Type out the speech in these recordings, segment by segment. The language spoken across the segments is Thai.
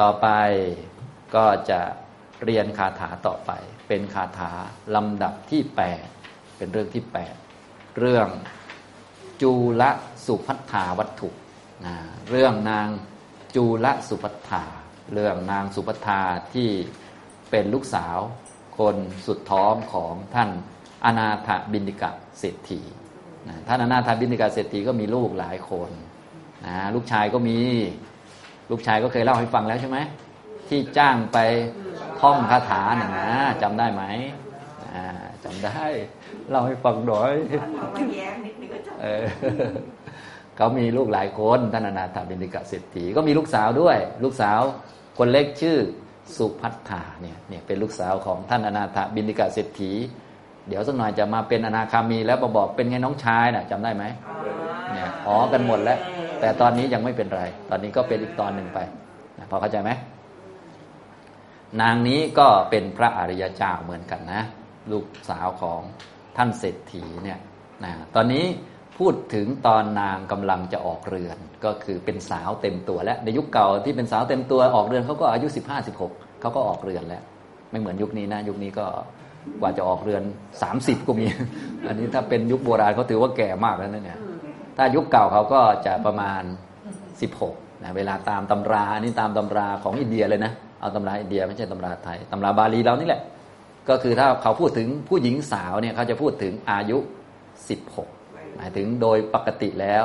ต่อไปก็จะเรียนคาถาต่อไป เป็นคาถาลำดับที่ 8 เป็นเรื่องที่ 8 เรื่องจูลสุพัฒาวัตถุนะเรื่องนางจูลสุพัฒาเรื่องนางสุพัฒาที่เป็นลูกสาว คนสุดท้องของท่านอนาถบินิกะเศรษฐีนะท่านอนาถบินิกะเศรษฐีก็มีลูกหลายคนนะลูกชายก็มี ลูกชายก็เคยเล่าให้ฟังแล้วใช่ไหมที่จ้างไปท่องคาถาน่ะนะจำได้ไหมจำได้เล่าให้ฟังหน่อยเออเขามีลูกหลายคนท่านอนาถบินิกะเศรษฐีก็มีลูกสาวด้วย ลูกสาวคนเล็กชื่อสุพัฒถาเนี่ยเนี่ยเป็นลูกสาวของท่านอนาถบินิกะเศรษฐี เดี๋ยวสักหน่อยจะมาเป็นอนาคามีแล้วมาบอกเป็นไงน้องชายน่ะจำได้ไหมเนี่ยอ๋อกันหมดแล้ว แต่ตอนนี้ยังไม่เป็นไร ตอนนี้ก็เป็นอีกตอนหนึ่งไปพอเข้าใจไหมนางนี้ก็เป็นพระอริยเจ้าเหมือนกันนะ ลูกสาวของท่านเศรษฐีเนี่ยนะตอนนี้พูดถึงตอนนางกำลังจะออกเรือน ก็คือเป็นสาวเต็มตัวแล้ว ในยุคเก่าที่เป็นสาวเต็มตัวออกเรือนเขาก็อายุ15 16เขาก็ออกเรือนแล้ว ไม่เหมือนยุคนี้นะ ยุคนี้ก็กว่าจะออกเรือน30ก็มี อันนี้ถ้าเป็นยุคโบราณเขาถือว่าแก่มากแล้วนะเนี่ย ถ้ายุคเก่าเขาก็จะประมาณ 16นะเวลาตามตำราอันนี้ตามตำราของอินเดียเลยนะเอาตำราอินเดียไม่ใช่ตำราไทยตำราบาลีเรานี่แหละ ก็คือถ้าเขาพูดถึงผู้หญิงสาวเนี่ยเขาจะพูดถึงอายุ 16 หมายถึงโดยปกติแล้ว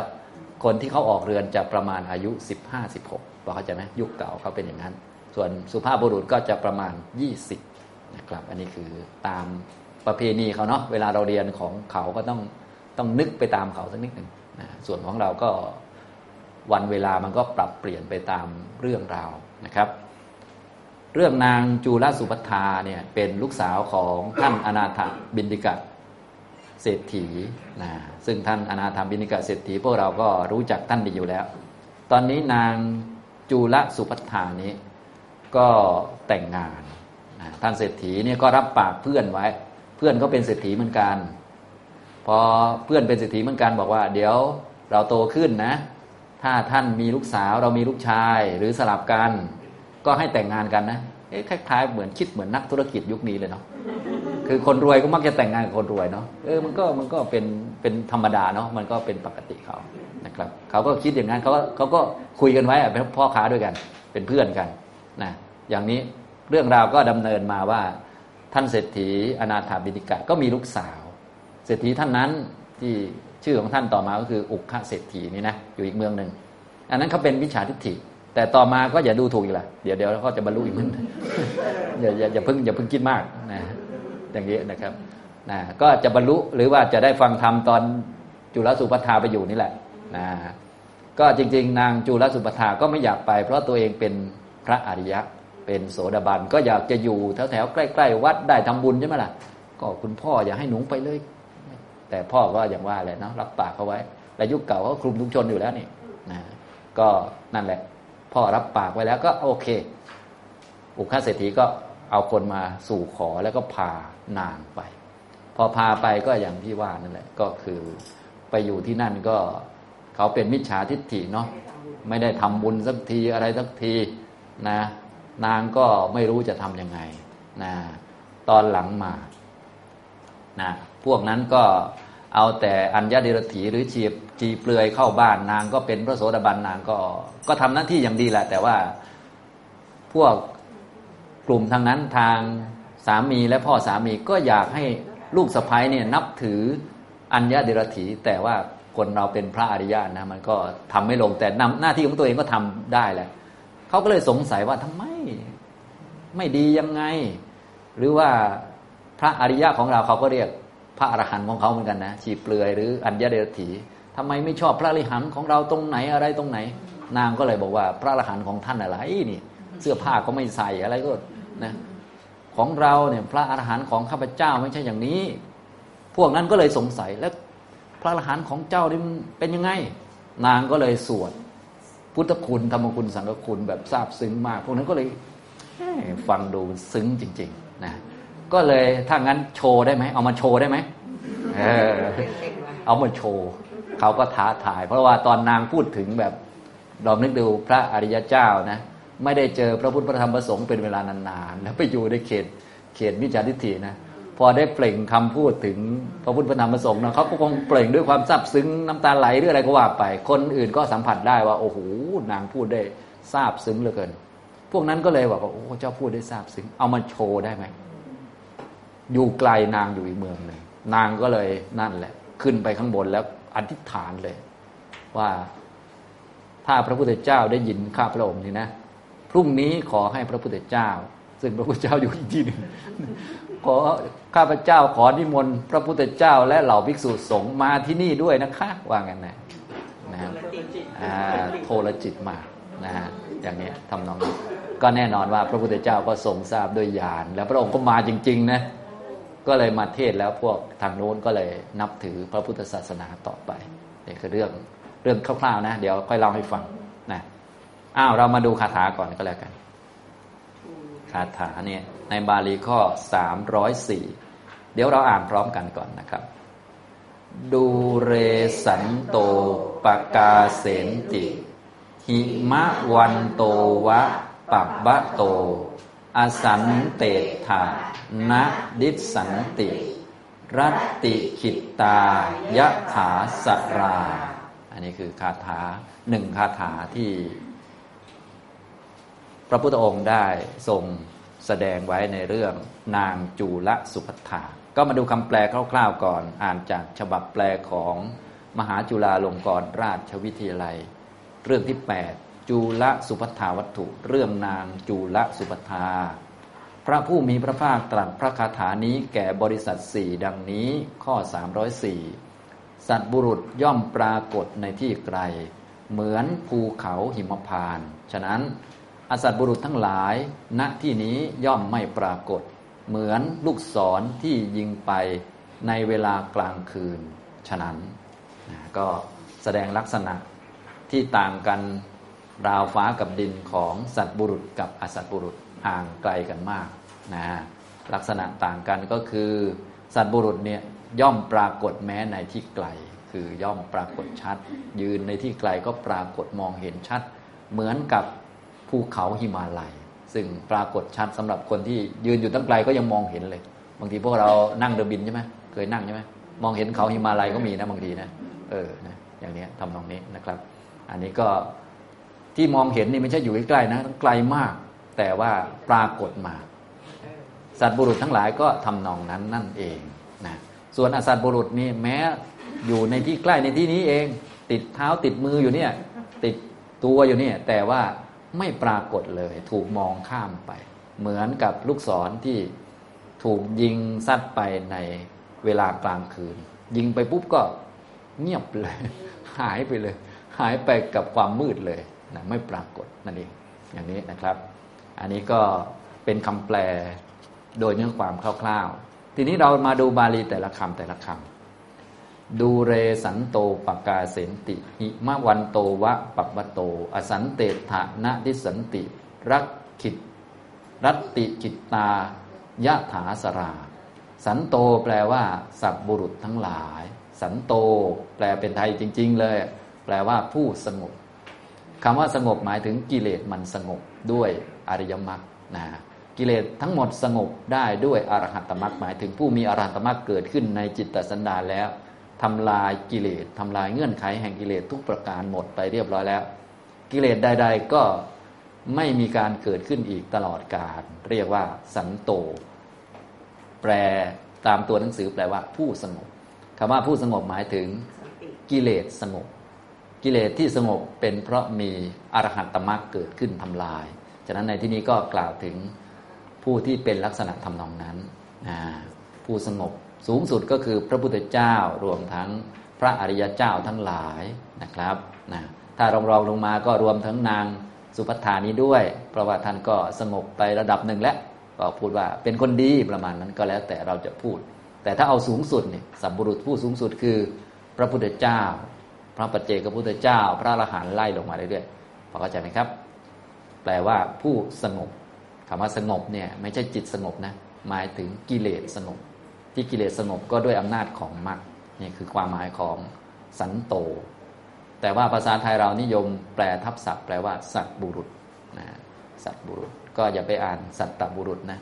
คนที่เขาออกเรือนจะประมาณอายุ 15 16พอเข้าใจไหมยุคเก่าเขาเป็นอย่างนั้น ส่วนสุภาพบุรุษก็จะประมาณ 20นะครับอันนี้คือตามประเพณีเขาเนาะเวลาเราเรียนของเขาก็ต้องต้องนึกไปตามเขาสักนิดหนึ่ง นะส่วนของเราก็วันเวลามันก็ปรับเปลี่ยนไปตามเรื่องราวนะครับ เรื่องนางจูลสุภัทาเนี่ยเป็นลูกสาวของท่านอนาถบินิกะเศรษฐีนะซึ่งท่านอนาถบินิกะเศรษฐีพวกเราก็รู้จักท่านดีอยู่แล้ว ตอนนี้นางจูลสุภัทานี้ก็แต่งงานนะท่านเศรษฐีเนี่ยก็รับปากเพื่อนไว้ เพื่อนก็เป็นเศรษฐีเหมือนกัน พอเพื่อนเป็นเศรษฐีเหมือนกันบอกว่า เดี๋ยวเราโตขึ้นนะ ถ้าท่านมีลูกสาวเรามีลูกชายหรือสลับกัน ก็ให้แต่งงานกันนะเอ๊ะคล้ายๆเหมือนคิดเหมือนนักธุรกิจยุคนี้เลยเนาะคือคนรวยก็มักจะแต่งงานกับคนรวยเนาะเออมันก็มันก็เป็นเป็นธรรมดาเนาะมันก็เป็นปกติเขานะครับเขาก็คิดอย่างนั้นเขาก็เขาก็คุยกันไว้เป็นพ่อค้าด้วยกัน เป็นเพื่อนกันนะอย่างนี้เรื่องราวก็ดำเนินมาว่าท่านเศรษฐีอนาถาบินิกะก็มีลูกสาว เศรษฐีท่านนั้นที่ชื่อของท่านต่อมาก็คืออุคเศรษฐีนี่นะอยู่อีกเมืองหนึ่งอันนั้นเขาเป็นวิชาทิฏฐิ แต่ต่อมาก็อย่าดูถูกอีกละเดี๋ยวเดี๋ยวเขาจะบรรลุอีกมันอย่าอย่าอย่าเพิ่งอย่าเพิ่งคิดมากนะอย่างนี้นะครับนะก็จะบรรลุหรือว่าจะได้ฟังธรรมตอนจุลสุปทาไปอยู่นี่แหละนะก็จริง ๆ นางจุลสุปทาก็ไม่อยากไป เพราะตัวเองเป็นพระอริยะเป็นโสดาบันก็อยากจะอยู่แถวๆใกล้ ๆ วัดได้ทำบุญใช่ไหมล่ะก็คุณพ่ออย่าให้หนูไปเลย แต่พ่อก็อย่างว่าแหละเนาะรับปากเขาไว้ และยุคเก่าเขาคลุมทุกชนอยู่แล้วนี่นะก็นั่นแหละ พ่อรับปากไว้แล้วก็โอเค อุคาเศรษฐีก็เอาคนมาสู่ขอแล้วก็พานางไป พอพาไปก็อย่างที่ว่านั่นแหละ ก็คือไปอยู่ที่นั่นก็เขาเป็นมิจฉาทิฏฐิเนาะไม่ได้ทำบุญสักทีอะไรสักทีนะ นางก็ไม่รู้จะทำยังไงนะตอนหลังมานะ พวกนั้นก็เอาแต่อัญญาเดรถีหรือจีบจีเปลือยเข้าบ้านนางก็เป็นพระโสดาบันนางก็ ก็ทำหน้าที่อย่างดีแหละ แต่ว่าพวกกลุ่มทางนั้นทางสามีและพ่อสามีก็อยากให้ลูกสะพ้ายเนี่ยนับถืออัญญาเดรถีแต่ว่าคนเราเป็นพระอริยะนะมันก็ทำไม่ลงแต่นำหน้าที่ของตัวเองก็ทำได้แหละเขาก็เลยสงสัยว่าทำไม ไม่ดียังไง หรือว่าพระอริยะของเราเขาก็เรียก ระอรหันต์ของเขาเหมือนกันนะชีเปลือยหรืออัญญเดรถีทำไมไม่ชอบพระอรหันต์ของเราตรงไหนอะไรตรงไหน นางก็เลยบอกว่าพระอรหันต์ของท่านอะไรนี่ เสื้อผ้าก็ไม่ใส่อะไรก็นะของเราเนี่ยพระอรหันต์ของข้าพเจ้าไม่ใช่อย่างนี้ พวกนั้นก็เลยสงสัยแล้วพระอรหันต์ของเจ้านี่เป็นยังไง นางก็เลยสวด พุทธคุณธรรมคุณสังฆคุณแบบซาบซึ้งมาก พวกนั้นก็เลยฟังดูซึ้งจริง ๆ นะ ก็เลยถ้างั้นโชว์ได้ไหมเอามาโชว์ได้ไหมเออเอามาโชว์เขาก็ท้าทาย เพราะว่าตอนนางพูดถึงแบบลองนึกดูพระอริยเจ้านะไม่ได้เจอพระพุทธพระธรรมพระสงฆ์เป็นเวลานานๆแล้วไปอยู่ในเขตเขตมิจฉาทิฏฐินะพอได้เปล่งคำพูดถึงพระพุทธพระธรรมพระสงฆ์นะเขาก็คงเปล่งด้วยความซาบซึ้งน้ำตาไหลหรืออะไรก็ว่าไป คนอื่นก็สัมผัสได้ว่า โอ้โหนางพูดได้ซาบซึ้งเหลือเกิน พวกนั้นก็เลยบอกว่าโอ้เจ้าพูดได้ซาบซึ้งเอามาโชว์ได้ไหม อยู่ไกลนางอยู่อีกเมืองหนึ่งนางก็เลยนั่นแหละ ขึ้นไปข้างบนแล้วอธิษฐานเลย ว่าถ้าพระพุทธเจ้าได้ยินข้าพระองค์นี่นะพรุ่งนี้ขอให้พระพุทธเจ้า ซึ่งพระพุทธเจ้าอยู่อีกที่หนึ่งขอข้าพเจ้าขอนิมนต์พระพุทธเจ้าและเหล่าภิกษุสงฆ์มาที่นี่ด้วยนะคะว่างันนะนะโทรจิตมานะอย่างนี้ทำนองนี้ก็แน่นอนว่าพระพุทธเจ้าก็ทรงทราบด้วยญาณแล้วพระองค์ก็มาจริง ๆ นะ ก็เลยมาเทศแล้วพวกทางโน้นก็เลยนับถือพระพุทธศาสนาต่อไปนี่คือเรื่องเรื่องคร่าวๆนะ เดี๋ยวค่อยเล่าให้ฟังนะอ้าวเรามาดูคาถาก่อนก็แล้วกัน คาถาเนี่ยในบาลีข้อ304เดี๋ยวเราอ่านพร้อมกันก่อนนะครับ ดูเรสันโตปกาเสนติ หิมะวันโตวะปับบะโต อสันเตถานะดิสันติ รัตติขิตตายะถาสรา อันนี้คือคาถาหนึ่งคาถาที่ พระพุทธองค์ได้ทรงแสดงไว้ในเรื่องนางจูลสุภัทาก็มาดูคำแปลคร่าวๆก่อน อ่านจากฉบับแปลของมหาจุฬาลงกรณราชวิทยาลัย เรื่องที่ 8 จูลสุภัทาวัตถุ เรื่องนางจูลสุภัทาพระผู้มีพระภาคตรัสพระคาถานี้แก่บริษัทสี่ดังนี้ข้อ 304 สัตบุรุษย่อมปรากฏในที่ไกล เหมือนภูเขาหิมพาน ฉะนั้นอสัตบุรุษทั้งหลาย ณที่นี้ย่อมไม่ปรากฏ เหมือนลูกศรที่ยิงไปในเวลากลางคืน ฉะนั้นก็แสดงลักษณะที่ต่างกัน ราวฟ้ากับดินของสัตบุรุษกับอสัตบุรุษห่างไกลกันมากนะลักษณะต่างกันก็คือ สัตบุรุษเนี่ยย่อมปรากฏแม้ในที่ไกล คือย่อมปรากฏชัด ยืนในที่ไกลก็ปรากฏมองเห็นชัด เหมือนกับภูเขาหิมาลัย ซึ่งปรากฏชัดสำหรับคนที่ยืนอยู่ตั้งไกลก็ยังมองเห็นเลย บางทีพวกเรานั่งเรือบินใช่ไหมเคยนั่งใช่ไหมมองเห็นเขาหิมาลัยก็มีนะบางทีนะเออนะอย่างนี้ทำตรงนี้นะครับ อันนี้ก็ ที่มองเห็นนี่ไม่ใช่อยู่ใกล้ๆนะต้องไกลมาก แต่ว่าปรากฏมา สัตว์บุรุษทั้งหลายก็ทำนองนั้นนั่นเองนะส่วนอสัตว์บุรุษนี่แม้อยู่ในที่ใกล้ในที่นี้เอง ติดเท้าติดมืออยู่เนี่ย ติดตัวอยู่เนี่ย แต่ว่าไม่ปรากฏเลยถูกมองข้ามไป เหมือนกับลูกศรที่ถูกยิงซัดไปในเวลากลางคืน ยิงไปปุ๊บก็เงียบเลย หายไปเลย หายไปกับความมืดเลย นะไม่ปรากฏนั่นเองอย่างนี้นะครับ อันนี้ก็เป็นคำแปลโดยเนื้อความคร่าวๆ ทีนี้เรามาดูบาลีแต่ละคำแต่ละคำดูเรสันโตปกาเสนติหิมะวันโตวะปับบโต อสันเตถะนะทิสันติ รักขิตรัตติจิตตายะถาสรา สันโตแปลว่า สัตบุรุษทั้งหลาย สันโต แปลเป็นไทยจริง ๆ เลย แปลว่าผู้สงบ คำว่าสงบหมายถึงกิเลสมันสงบด้วยอริยมรรคนะกิเลสทั้งหมดสงบได้ด้วยอรหัตมรรคหมายถึงผู้มีอรหัตมรรคเกิดขึ้นในจิตตสันดานแล้วทำลายกิเลสทำลายเงื่อนไขแห่งกิเลสทุกประการหมดไปเรียบร้อยแล้ว กิเลสใด ๆ ก็ไม่มีการเกิดขึ้นอีกตลอดกาลเรียกว่า สันโต แปลตามตัวหนังสือแปลว่าผู้สงบคำว่าผู้สงบหมายถึงกิเลสสงบ กิเลสที่สงบเป็นเพราะมีอรหัตตมรรคเกิดขึ้นทำลาย ฉะนั้นในที่นี้ก็กล่าวถึงผู้ที่เป็นลักษณะทำนองนั้น ผู้สงบสูงสุดก็คือพระพุทธเจ้ารวมทั้งพระอริยเจ้าทั้งหลายนะครับนะถ้ารองรองลงมาก็รวมทั้งนางสุภัทานี้ด้วย เพราะว่าท่านก็สงบไประดับหนึ่งแล้วก็พูดว่าเป็นคนดีประมาณนั้นก็แล้วแต่เราจะพูด แต่ถ้าเอาสูงสุดเนี่ยสัมบุรุษผู้สูงสุดคือ พระพุทธเจ้า ระปัจเจกพุทธเจ้า พระอรหันต์ไล่ลงมาเรื่อยๆพอเข้าใจไหมครับ แปลว่าผู้สงบคำว่าสงบเนี่ยไม่ใช่จิตสงบนะหมายถึงกิเลสสงบ ที่กิเลสสงบก็ด้วยอำนาจของมรรคนี่คือความหมายของสันโต แต่ว่าภาษาไทยเรานิยมแปลทับศัพท์แปลว่า สัตบุรุษนะสัตบุรุษก็อย่าไปอ่านสัตตบุรุษนะ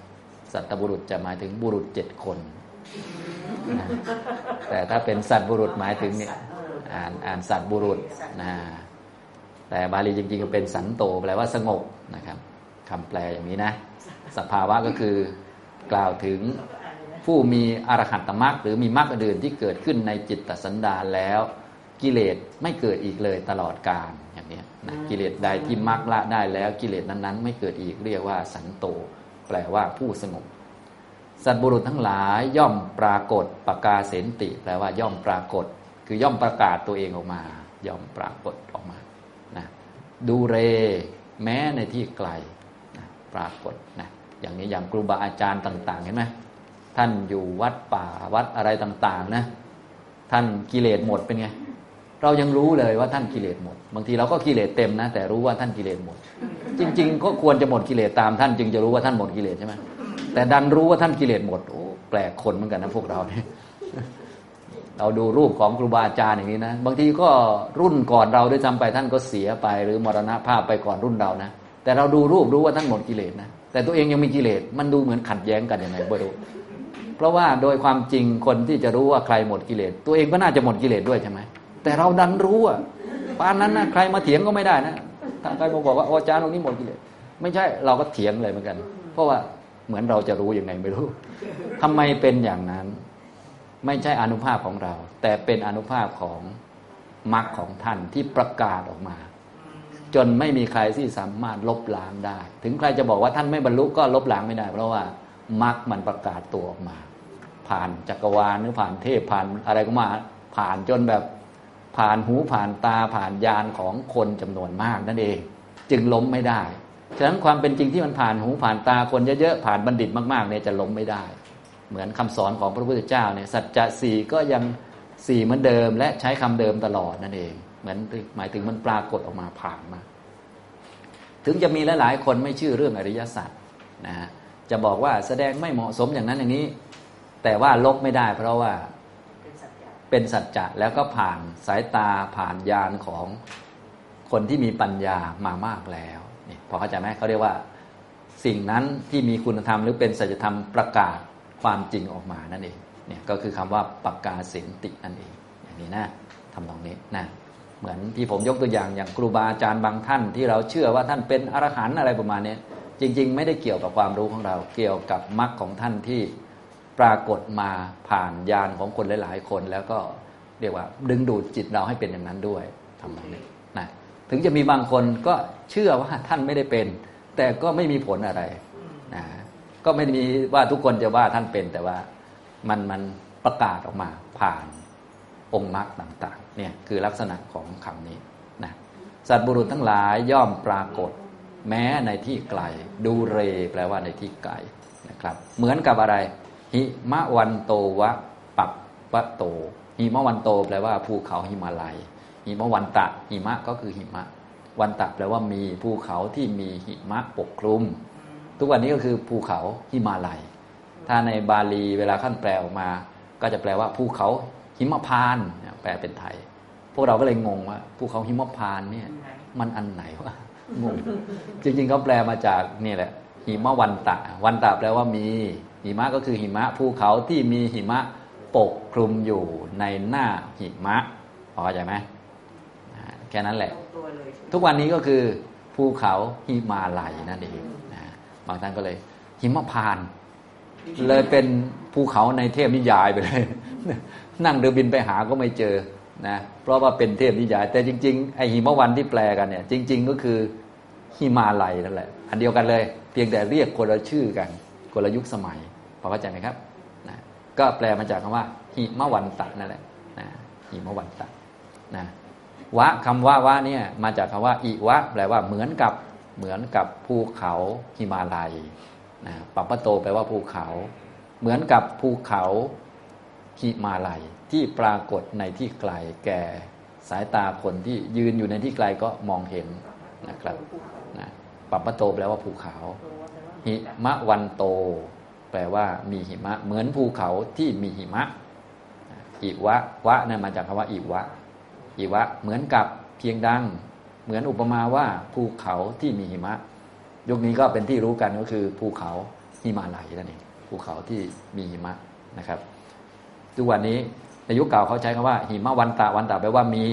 สัตตบุรุษจะหมายถึงบุรุษเจ็ดคนนะแต่ถ้าเป็นสัตบุรุษหมายถึงเนี่ย อ่านอ่านสัตบุรุษนะแต่บาลีจริง ๆ เป็นสันโตแปลว่าสงบนะครับคำแปลอย่างนี้นะสภาวะก็คือกล่าวถึงผู้มีอรหัตตมรรคหรือมีมรรคอื่นที่เกิดขึ้นในจิตตสันดานแล้ว กิเลสไม่เกิดอีกเลยตลอดกาลอย่างนี้นะกิเลสใดที่มรรคละได้แล้วกิเลสนั้นๆ ไม่เกิดอีกเรียกว่าสันโต แปลว่าผู้สงบสัตบุรุษทั้งหลายย่อมปรากฏปากาเสนติ แปลว่าย่อมปรากฏ คือย่อมประกาศตัวเองออกมา ย่อมปรากฏออกมานะดูเรแม้ในที่ไกลนะปรากฏนะอย่างนี้อย่างครูบาอาจารย์ต่าง ๆ เห็นไหมท่านอยู่วัดป่าวัดอะไรต่าง ๆ นะ ท่านกิเลสหมดเป็นไง เรายังรู้เลยว่าท่านกิเลสหมด บางทีเราก็กิเลสเต็มนะ แต่รู้ว่าท่านกิเลสหมด จริง ๆ ก็ควรจะหมดกิเลสตาม ท่านจึงจะรู้ว่าท่านหมดกิเลสใช่ไหมแต่ดันรู้ว่าท่านกิเลสหมดโอ้แปลกคนเหมือนกันนะพวกเราเนี่ย เราดูรูปของครูบาอาจารย์อย่างนี้นะ บางทีก็รุ่นก่อนเราด้วยซ้ำไปท่านก็เสียไป หรือมรณภาพไปก่อนรุ่นเรานะแต่เราดูรูปรู้ว่าท่านหมดกิเลสนะแต่ตัวเองยังมีกิเลสมันดูเหมือนขัดแย้งกันยังไงไม่รู้เพราะว่าโดยความจริงคนที่จะรู้ว่าใครหมดกิเลสตัวเองก็น่าจะหมดกิเลสด้วยใช่ไหมแต่เราดันรู้อะปานนั้นนะใครมาเถียงก็ไม่ได้นะถ้าใครมาบอกว่าอาจารย์ตรงนี้หมดกิเลสไม่ใช่เราก็เถียงเลยเหมือนกัน เพราะว่าเหมือนเราจะรู้ยังไงไม่รู้ทำไมเป็นอย่างนั้น ไม่ใช่อนุภาพของเรา แต่เป็นอนุภาพของมรรคของท่านที่ประกาศออกมา จนไม่มีใครที่สามารถลบล้างได้ ถึงใครจะบอกว่าท่านไม่บรรลุก็ลบล้างไม่ได้ เพราะว่ามรรคมันประกาศตัวออกมา ผ่านจักรวาลหรือผ่านเทพผ่านอะไรก็มาผ่านจนแบบผ่านหูผ่านตาผ่านญาณของคนจำนวนมากนั่นเอง จึงล้มไม่ได้ฉะนั้นความเป็นจริงที่มันผ่านหูผ่านตาคนเยอะๆผ่านบัณฑิตมากๆเนี่ยจะล้มไม่ได้ เหมือนคำสอนของพระพุทธเจ้าเนี่ยสัจจะสี่ก็ยังสี่เหมือนเดิม และใช้คำเดิมตลอดนั่นเองเหมือนหมายถึงมันปรากฏออกมาผ่านมา ถึงจะมีหลาย ๆ คนไม่ชื่อเรื่องอริยสัจนะฮะจะบอกว่าแสดงไม่เหมาะสมอย่างนั้นอย่างนี้ แต่ว่าลบไม่ได้ เพราะว่าเป็นสัจจะแล้วก็ผ่านสายตาผ่านญาณของคนที่มีปัญญามามากแล้วนี่พอเข้าใจไหมเขาเรียกว่า สิ่งนั้นที่มีคุณธรรมหรือเป็นสัจธรรมประกาศ ความจริงออกมานั่นเองเนี่ยก็คือคำว่าปากกาเสนตินั่นเอง อย่างนี้นะทำตรงนี้นะเหมือนที่ผมยกตัวอย่างอย่างครูบาอาจารย์บางท่านที่เราเชื่อว่าท่านเป็นอรหันต์อะไรประมาณนี้จริง ๆ ไม่ได้เกี่ยวกับความรู้ของเรา เกี่ยวกับมรรคของท่านที่ปรากฏมาผ่านญาณของคนหลาย ๆ คน แล้วก็เรียกว่า ดึงดูดจิตเราให้เป็นอย่างนั้นด้วยทำตรงนี้นะถึงจะมีบางคนก็เชื่อว่าท่านไม่ได้เป็น แต่ก็ไม่มีผลอะไรนะ ก็ไม่มีว่าทุกคนจะว่าท่านเป็นแต่ว่ามันมันประกาศออกมาผ่านองค์มรรคต่างๆเนี่ยคือลักษณะของคำนี้นะสัตว์บุรุษทั้งหลายย่อมปรากฏ แม้ในที่ไกลดูเรแปลว่าในที่ไกลนะครับ เหมือนกับอะไร หิมะวันโตวะปับวะโต หิมะวันโตแปลว่าภูเขาหิมาลัย หิมะวันตะหิมะก็คือหิมะ วันตะแปลว่ามีภูเขาที่มีหิมะปกคลุม ทุกวันนี้ก็คือภูเขาหิมาลัย ถ้าในบาลีเวลาขั้นแปลออกมา ก็จะแปลว่าภูเขาหิมพานแปลเป็นไทย พวกเราก็เลยงงว่าภูเขาหิมพานเนี่ย มันอันไหนวะงงจริงๆเขาแปลมาจากนี่แหละ หิมะวันตะ วันตะแปลว่ามี หิมะก็คือหิมะภูเขาที่มีหิมะปกคลุมอยู่ในหน้าหิมะพอเข้าใจไหมแค่นั้นแหละ ทุกวันนี้ก็คือภูเขาหิมาลัยนั่นเองนะ บางท่านก็เลย หิมพาน เลยเป็นภูเขาในเทพนิยายไปเลย นั่งเรือบินไปหาก็ไม่เจอนะเพราะว่าเป็นเทพนิยาย แต่จริงๆไอหิมะวันที่แปลกันเนี่ย จริง ๆ ก็คือหิมาลัยนั่นแหละ อันเดียวกันเลย เพียงแต่เรียกคนละชื่อกันคนละยุคสมัยพอเข้าใจไหมครับนะก็แปลมาจากคำว่า หิมะวันตะนั่นแหละนะหิมะวันตะนะวะคำว่าวะเนี่ยมาจากคำว่าอิวะ แปลว่าเหมือนกับ เหมือนกับภูเขาหิมาลัยนะปัปปะโตแปลว่าภูเขา เหมือนกับภูเขาหิมาลัยที่ปรากฏในที่ไกลแก่สายตาคนที่ยืนอยู่ในที่ไกลก็มองเห็นนะครับนะปัปปะโตแปลว่าภูเขา หิมะวันโต แปลว่ามีหิมะ เหมือนภูเขาที่มีหิมะอิวะวะนี่ยมาจากคำว่าอิวะอิวะ เหมือนกับเพียงดัง เหมือนอุปมาว่าภูเขาที่มีหิมะ ยุคนี้ก็เป็นที่รู้กันก็คือภูเขาหิมาลัยนั่นเองภูเขาที่มีหิมะนะครับทุกวันนี้ในยุคเก่าเขาใช้คำว่าหิมะวันตะวันตะแปลว่ามี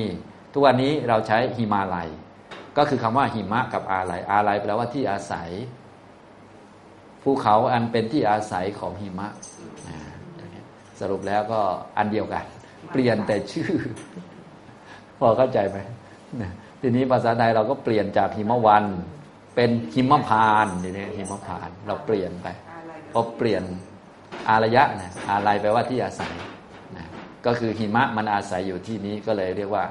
ทุกวันนี้เราใช้หิมาลัย ก็คือคำว่าหิมะกับอาลัยอาลัยแปลว่าที่อาศัย ภูเขาอันเป็นที่อาศัยของหิมะสรุปแล้วก็อันเดียวกัน เปลี่ยนแต่ชื่อ พอเข้าใจไหม ทีนี้ภาษาไทยเราก็เปลี่ยนจากหิมะวัน เป็นหิมะพานนี่นี่หิมะพานเราเปลี่ยนไปพอเปลี่ยนอารยะนะอะไรแปลว่าที่อาศัยนะก็คือหิมะมันอาศัยอยู่ที่นี้ก็เลยเรียกว่า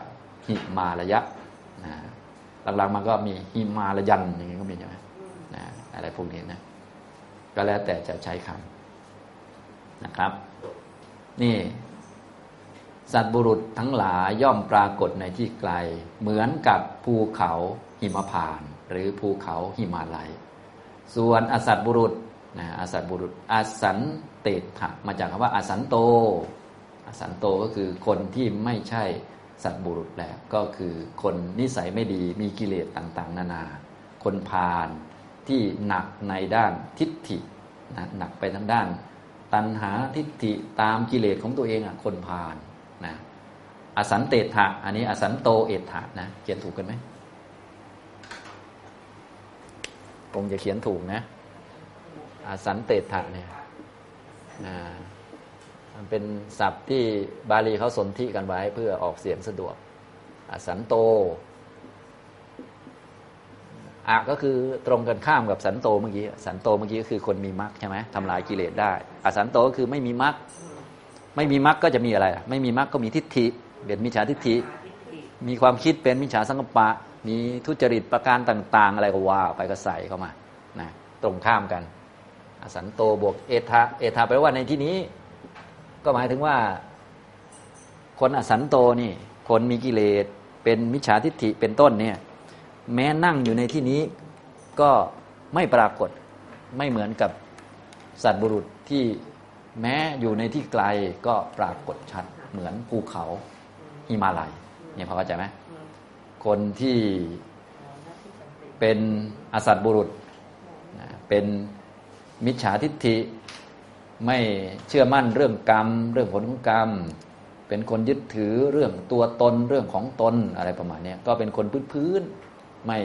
หิมาระยะนะหลังๆมันก็มีหิมาลยันอย่างนี้ก็มีใช่ไหมนะอะไรพวกนี้นะก็แล้วแต่จะใช้คำนะครับ นี่ สัตบุรุษทั้งหลายย่อมปรากฏในที่ไกล เหมือนกับภูเขาหิมพานหรือภูเขาหิมาลัย ส่วนอสัตบุรุษนะอสัตบุรุษอสันเตถะมาจากคำว่าอสันโต อสันโตก็คือคนที่ไม่ใช่สัตบุรุษแล้วก็คือคนนิสัยไม่ดีมีกิเลสต่างๆ นานา คนพาลที่หนักในด้านทิฏฐินะหนักไปทางด้าน ตัณหาทิฏฐิตามกิเลสของตัวเองอะคนพาล อสันเตถะอันนี้อสันโตเอถะนะเขียนถูกกันไหมคงจะเขียนถูกนะอสันเตถะเนี่ยนะมันเป็นศัพท์ที่บาลีเขาสนธิกันไว้เพื่อออกเสียงสะดวก อสันโตอะก็คือตรงกันข้ามกับสันโตเมื่อกี้ สันโตเมื่อกี้ก็คือคนมีมรรคใช่ไหมทำลายกิเลสได้ อสันโตก็คือไม่มีมรรค ไม่มีมรรคก็จะมีอะไร ไม่มีมรรคก็มีทิฏฐิ เป็นมิจฉาทิฏฐิ มีความคิดเป็นมิจฉาสังกปะ มีทุจริตประการต่าง ๆ อะไรก็ว่าไปก็ใส่เข้ามานะตรงข้ามกัน อสันโตบวกเอทะเอทะแปลว่าในที่นี้ ก็หมายถึงว่า คนอสันโตนี่ คนมีกิเลสเป็นมิจฉาทิฏฐิเป็นต้นเนี่ย แม้นั่งอยู่ในที่นี้ก็ไม่ปรากฏไม่เหมือนกับสัตว์บุรุษที่แม้อยู่ในที่ไกลก็ปรากฏชัดเหมือนภูเขา หิมาลัยเนี่ยพอเข้าใจไหมคนที่เป็นอสัตบุรุษเป็นมิจฉาทิฏฐิไม่เชื่อมั่นเรื่องกรรม เรื่องผลของกรรม เป็นคนยึดถือเรื่องตัวตนเรื่องของตนอะไรประมาณนี้ก็เป็นคนพื้นๆไม่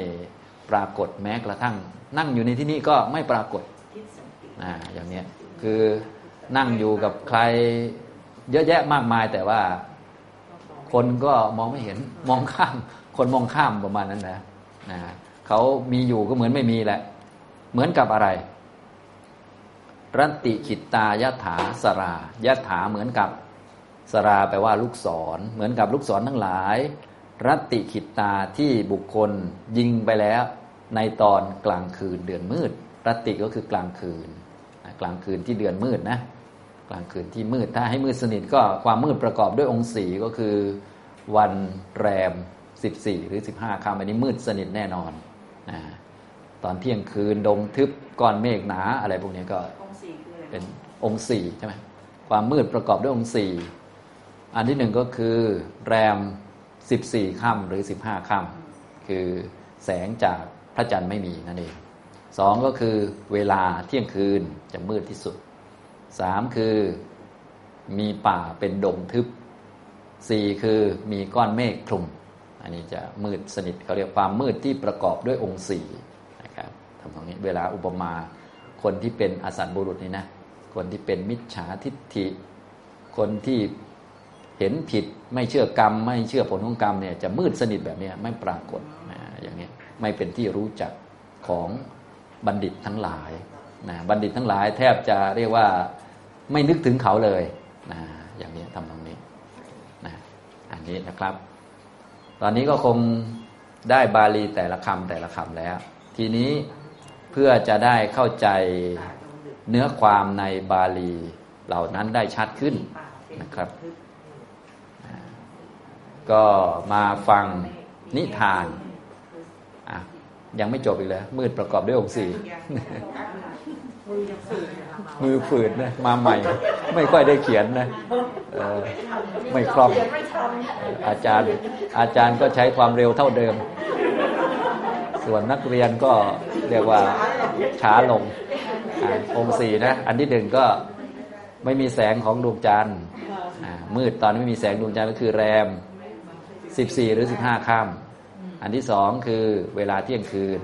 ปรากฏแม้กระทั่ง นั่งอยู่ในที่นี้ก็ไม่ปรากฏอ่าอย่างนี้คือนั่งอยู่กับใครเยอะแยะมากมายแต่ว่า คนก็มองไม่เห็นมองข้าม คนมองข้ามประมาณนั้นนะนะเขามีอยู่ก็เหมือนไม่มีแหละ เหมือนกับอะไร รันติขิตตายถาสรายถาเหมือนกับสราแปลว่าลูกศร เหมือนกับลูกศรทั้งหลาย รัตติขิตตาที่บุคคลยิงไปแล้ว ในตอนกลางคืนเดือนมืด รัตติก็คือกลางคืน กลางคืนที่เดือนมืดนะ กลางคืนที่มืดถ้าให้มืดสนิทก็ความมืดประกอบด้วยองค์สีก็คือ วันแรม 14 หรือ 15ค่ำอันนี้มืดสนิทแน่นอนอตอนเที่ยงคืนดงทึบก้อนเมฆหนาอะไรพวกนี้ก็เป็นองค์สี่ใช่ไหมความมืดประกอบด้วยองค์สี่อันที่หนึ่งก็คือแรม 14ค่ำหรือ 15ค่ำคือแสงจากพระจันทร์ไม่มีนั่นเองสองก็คือเวลาเที่ยงคืนจะมืดที่สุด สามคือมีป่าเป็นดงทึบสี่คือมีก้อนเมฆคลุม อันนี้จะมืดสนิทเขาเรียกความมืดที่ประกอบด้วยองค์สี่นะครับทำตรงนี้เวลาอุปมาคนที่เป็นอสันบุรุษนี่นะคนที่เป็นมิจฉาทิฏฐิ คนที่เห็นผิดไม่เชื่อกรรม ไม่เชื่อผลของกรรมเนี่ยจะมืดสนิทแบบนี้ไม่ปรากฏนะอย่างนี้ไม่เป็นที่รู้จักของบัณฑิตทั้งหลาย นะบัณฑิตทั้งหลายแทบจะเรียกว่าไม่นึกถึงเขาเลยนะอย่างนี้ทำตรงนี้นะอันนี้นะครับ ตอนนี้ก็คงได้บาลีแต่ละคำแต่ละคำแล้ว ทีนี้เพื่อจะได้เข้าใจเนื้อความในบาลีเหล่านั้นได้ชัดขึ้นนะครับ ก็มาฟังนิทาน ยังไม่จบอีกเลยมืดประกอบด้วยองค์สี่มือฝืดนะมาใหม่ ไม่ค่อยได้เขียนนะไม่คล่องอาจารย์ อาจารย์ก็ใช้ความเร็วเท่าเดิม ส่วนนักเรียนก็เรียกว่าช้าลงอองค์สี่นะ อันที่หนึ่งก็ไม่มีแสงของดวงจันทร์มืดตอนไม่มีแสงดวงจันทร์ก็คือแรมสิบสี่หรือสิบห้าค่ำ อันที่สองคือเวลาเที่ยงคืน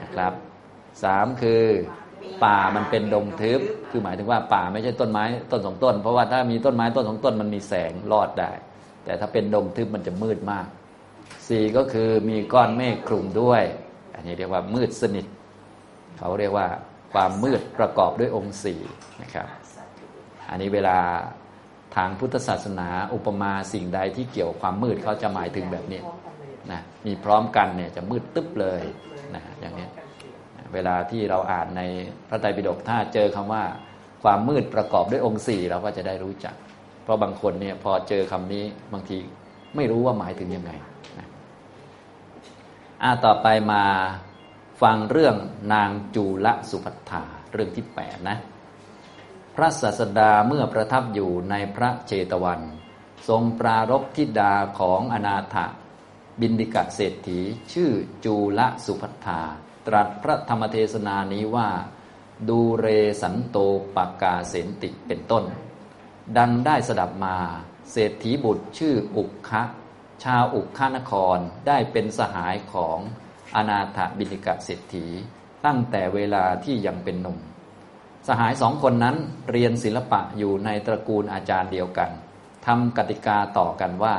นะครับสามคือป่ามันเป็นดงทึบ คือหมายถึงว่าป่าไม่ใช่ต้นไม้ต้นสองต้น เพราะว่าถ้ามีต้นไม้ต้นสองต้นมันมีแสงรอดได้ แต่ถ้าเป็นดงทึบมันจะมืดมากสี่ก็คือมีก้อนเมฆคลุมด้วย อันนี้เรียกว่ามืดสนิท เขาเรียกว่าความมืดประกอบด้วยองค์สี่นะครับ อันนี้เวลาทางพุทธศาสนาอุปมาสิ่งใดที่เกี่ยวความมืดเขาจะหมายถึงแบบนี้ นะมีพร้อมกันเนี่ยจะมืดตึ๊บเลยนะอย่างนี้เวลาที่เราอ่านในพระไตรปิฎกถ้าเจอคำว่า ความมืดประกอบด้วยองค์สี่เราก็จะได้รู้จัก เพราะบางคนเนี่ยพอเจอคำนี้บางทีไม่รู้ว่าหมายถึงยังไงนะอ่าต่อไปมาฟังเรื่องนางจูลสุภัทธาเรื่องที่แปดนะ พระศาสดาเมื่อประทับอยู่ในพระเจตวัน ทรงปรารบทิดาของอนาถ บินดิกะเศรษฐี ชื่อจูลสุภัทธา ตรัสพระธรรมเทศนานี้ว่า ดูเรสันโตปากกาเสนติเป็นต้น ดังได้สดับมา เศรษฐีบุตรชื่ออุกคะชาวอุกขานครได้เป็นสหายของอนาถบินิกะเศรษฐี ตั้งแต่เวลาที่ยังเป็นหนุ่ม สหายสองคนนั้นเรียนศิลปะอยู่ในตระกูลอาจารย์เดียวกันทำกติกาต่อกันว่า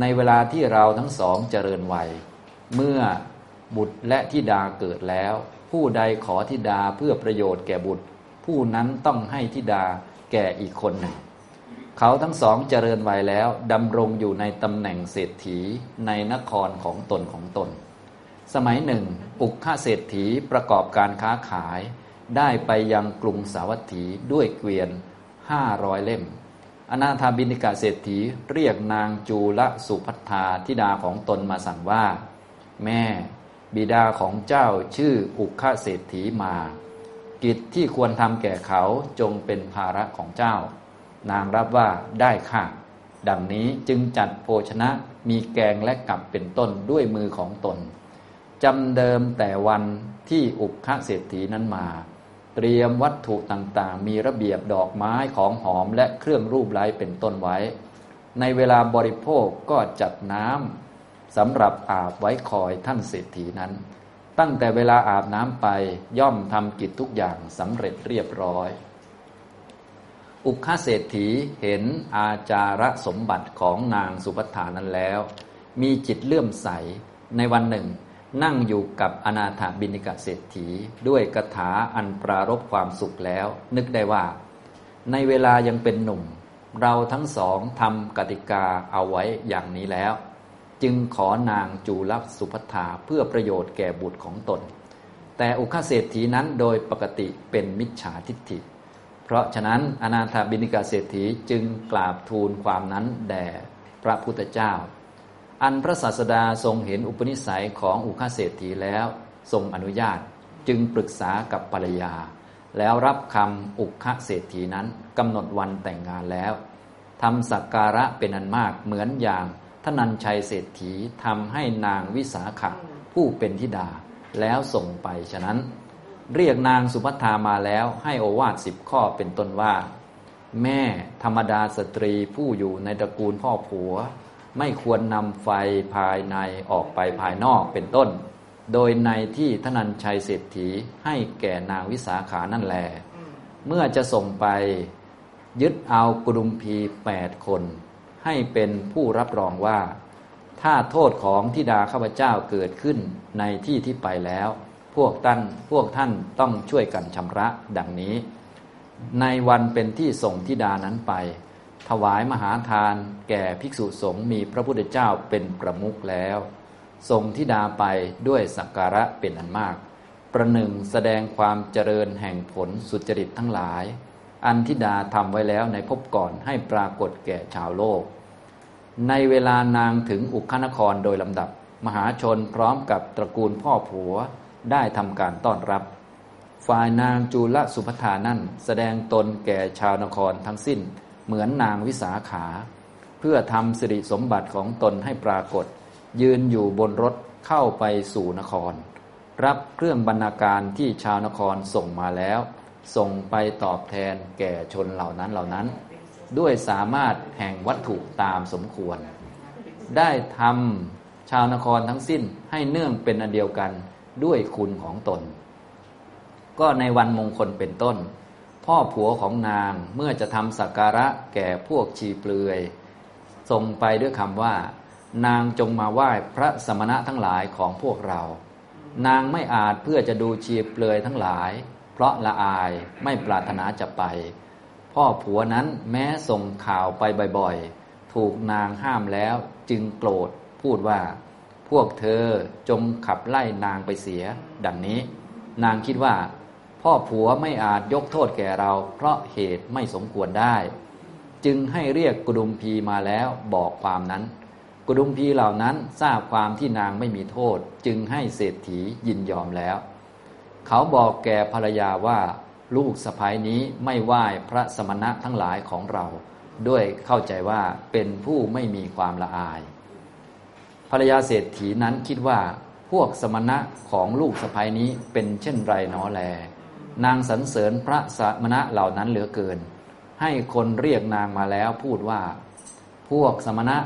ในเวลาที่เราทั้งสองเจริญวัย เมื่อบุตรและธิดาเกิดแล้ว ผู้ใดขอธิดาเพื่อประโยชน์แก่บุตร ผู้นั้นต้องให้ธิดาแก่อีกคนหนึ่ง เขาทั้งสองเจริญวัยแล้วดำรงอยู่ในตำแหน่งเศรษฐีในนครของตนของตน สมัยหนึ่ง อุกขาเศรษฐีประกอบการค้าขาย ได้ไปยังกรุงสาวัตถีด้วยเกวียนห้าร้อยเล่ม อนาถาบินิกาเศรษฐีเรียกนางจูละสุพัทธาธิดาของตนมาสั่งว่า แม่บิดาของเจ้าชื่ออุคเศรษฐีมา กิจที่ควรทำแก่เขาจงเป็นภาระของเจ้า นางรับว่าได้ค่ะ ดังนี้จึงจัดโภชนะมีแกงและกับเป็นต้นด้วยมือของตนจำเดิมแต่วันที่อุคเศรษฐีนั้นมา เตรียมวัตถุต่างๆ มีระเบียบดอกไม้ของหอมและเครื่องรูปไล้เป็นต้นไว้ ในเวลาบริโภคก็จัดน้ำสำหรับอาบไว้คอยท่านเศรษฐีนั้น ตั้งแต่เวลาอาบน้ำไปย่อมทำกิจทุกอย่างสำเร็จเรียบร้อย อุคาเศรษฐีเห็นอาจาระสมบัติของนางสุภัทานั้นแล้ว มีจิตเลื่อมใสในวันหนึ่ง นั่งอยู่กับอนาถาบินิกาเศรษฐี ด้วยกถาอันปรารบความสุขแล้ว นึกได้ว่า ในเวลายังเป็นหนุ่ม เราทั้งสองทำกติกาเอาไว้อย่างนี้แล้ว จึงขอนางจูลสุภัทาเพื่อประโยชน์แก่บุตรของตน แต่อุคเศรษฐีนั้นโดยปกติเป็นมิจฉาทิฏฐิ เพราะฉะนั้นอนาถาบินิกาเศรษฐีจึงกราบทูลความนั้นแด่พระพุทธเจ้า อันพระศาสดาทรงเห็นอุปนิสัยของอุคาเศรษฐีแล้วทรงอนุญาตจึงปรึกษากับภรรยา แล้วรับคำอุคาเศรษฐีนั้นกำหนดวันแต่งงานแล้วทำสักการะเป็นอันมากเหมือนอย่างท่านันชัยเศรษฐีทำให้นางวิสาขะผู้เป็นธิดาแล้วส่งไปฉะนั้น เรียกนางสุภัทามาแล้วให้โอวาทสิบข้อเป็นต้นว่า แม่ธรรมดาสตรีผู้อยู่ในตระกูลพ่อผัว ไม่ควรนำไฟภายในออกไปภายนอกเป็นต้น โดยในที่ทนันชัยเศรษฐีให้แก่นางวิสาขานั่นแล เมื่อจะส่งไปยึดเอากุดุมพีแปดคน ให้เป็นผู้รับรองว่า ถ้าโทษของทิดาข้าพเจ้าเกิดขึ้นในที่ที่ไปแล้ว พวกท่านพวกท่านต้องช่วยกันชำระดังนี้ ในวันเป็นที่ส่งทิดานั้นไป ถวายมหาทานแก่ภิกษุสงฆ์มีพระพุทธเจ้าเป็นประมุขแล้วส่งทิดาไปด้วยสักการะเป็นอันมาก ประหนึ่งแสดงความเจริญแห่งผลสุจริตทั้งหลาย อันทิดาทำไว้แล้วในภพก่อนให้ปรากฏแก่ชาวโลก ในเวลานางถึงอุคานครโดยลำดับ มหาชนพร้อมกับตระกูลพ่อผัวได้ทำการต้อนรับ ฝ่ายนางจูลสุภธานั่นแสดงตนแก่ชาวนครทั้งสิ้น เหมือนนางวิสาขา เพื่อทำสิริสมบัติของตนให้ปรากฏ ยืนอยู่บนรถเข้าไปสู่นคร รับเครื่องบรรณาการที่ชาวนครส่งมาแล้ว ส่งไปตอบแทนแก่ชนเหล่านั้นเหล่านั้น ด้วยสามารถแห่งวัตถุตามสมควร ได้ทำชาวนครทั้งสิ้นให้เนื่องเป็นอันเดียวกันด้วยคุณของตน ก็ในวันมงคลเป็นต้น พ่อผัวของนางเมื่อจะทำสักการะแก่พวกชีเปลือยส่งไปด้วยคำว่า นางจงมาไหว้พระสมณะทั้งหลายของพวกเรา นางไม่อาจเพื่อจะดูชีเปลือยทั้งหลาย เพราะละอายไม่ปรารถนาจะไป พ่อผัวนั้นแม้ส่งข่าวไปบ่อยๆ ถูกนางห้ามแล้วจึงโกรธพูดว่า พวกเธอจงขับไล่นางไปเสีย ดังนี้ นางคิดว่า พ่อผัวไม่อาจยกโทษแก่เรา เพราะเหตุไม่สมควรได้ จึงให้เรียกกุดุมพีมาแล้วบอกความนั้น กุดุมพีเหล่านั้นทราบความที่นางไม่มีโทษ จึงให้เศรษฐียินยอมแล้ว เขาบอกแก่ภรรยาว่าลูกสะพ้ายนี้ไม่ไหว้พระสมณะทั้งหลายของเรา ด้วยเข้าใจว่าเป็นผู้ไม่มีความละอาย ภรรยาเศรษฐีนั้นคิดว่าพวกสมณะของลูกสะพ้ายนี้เป็นเช่นไรหนอแล นางสรรเสริญพระสมณะเหล่านั้นเหลือเกิน ให้คนเรียกนางมาแล้วพูดว่า พวกสมณะ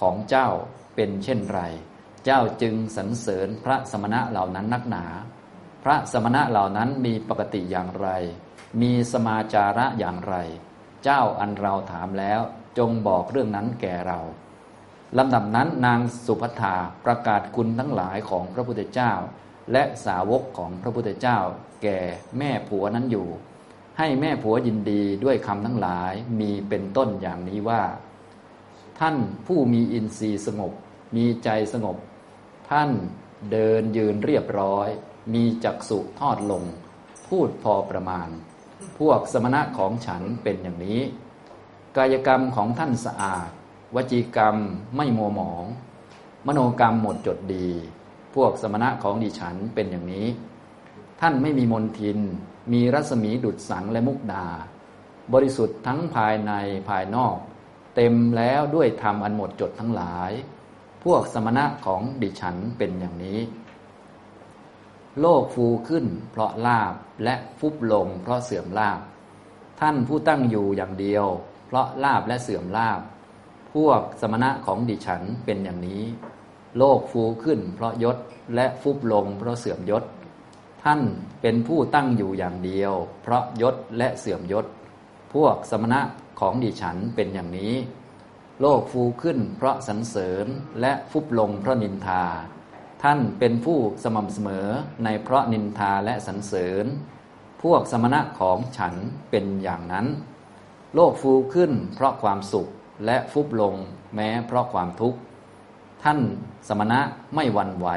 ของเจ้าเป็นเช่นไร เจ้าจึงสรรเสริญพระสมณะเหล่านั้นนักหนา พระสมณะเหล่านั้นมีปกติอย่างไร มีสมาจาระอย่างไร เจ้าอันเราถามแล้วจงบอกเรื่องนั้นแก่เราลำดับนั้นนางสุภัทาประกาศคุณทั้งหลายของพระพุทธเจ้า และสาวกของพระพุทธเจ้า แก่แม่ผัวนั้นอยู่ ให้แม่ผัวยินดีด้วยคำทั้งหลายมีเป็นต้นอย่างนี้ว่า ท่านผู้มีอินทรีย์สงบ มีใจสงบ ท่านเดินยืนเรียบร้อย มีจักษุทอดลง พูดพอประมาณ พวกสมณะของฉันเป็นอย่างนี้ กายกรรมของท่านสะอาด วจีกรรมไม่มัวหมอง มโนกรรมหมดจดดี พวกสมณะของดิฉันเป็นอย่างนี้ ท่านไม่มีมนทิน มีรัศมีดุดสังและมุกดา บริสุทธิ์ทั้งภายในภายนอก เต็มแล้วด้วยธรรมอันหมดจดทั้งหลาย พวกสมณะของดิฉันเป็นอย่างนี้ โลกฟูขึ้นเพราะลาบและฟุบลงเพราะเสื่อมลาบ ท่านผู้ตั้งอยู่อย่างเดียว เพราะลาบและเสื่อมลาบ พวกสมณะของดิฉันเป็นอย่างนี้ โลกฟูขึ้น เพราะยศและฟุบลง เพราะเสื่อมยศ ท่านเป็นผู้ตั้งอยู่อย่างเดียว เพราะยศและเสื่อมยศ พวกสมณะของดิฉันเป็นอย่างนี้ โลกฟูขึ้น เพราะสรรเสริญและฟุบลงเพราะนินทา ท่านเป็นผู้สม่ำเสมอในเพราะนินทาและสรรเสริญ พวกสมณะของฉันเป็นอย่างนั้น โลกฟูขึ้น เพราะความสุขและฟุบลงแม้เพราะความทุกข์ ท่านสมณะไม่หวั่นไหว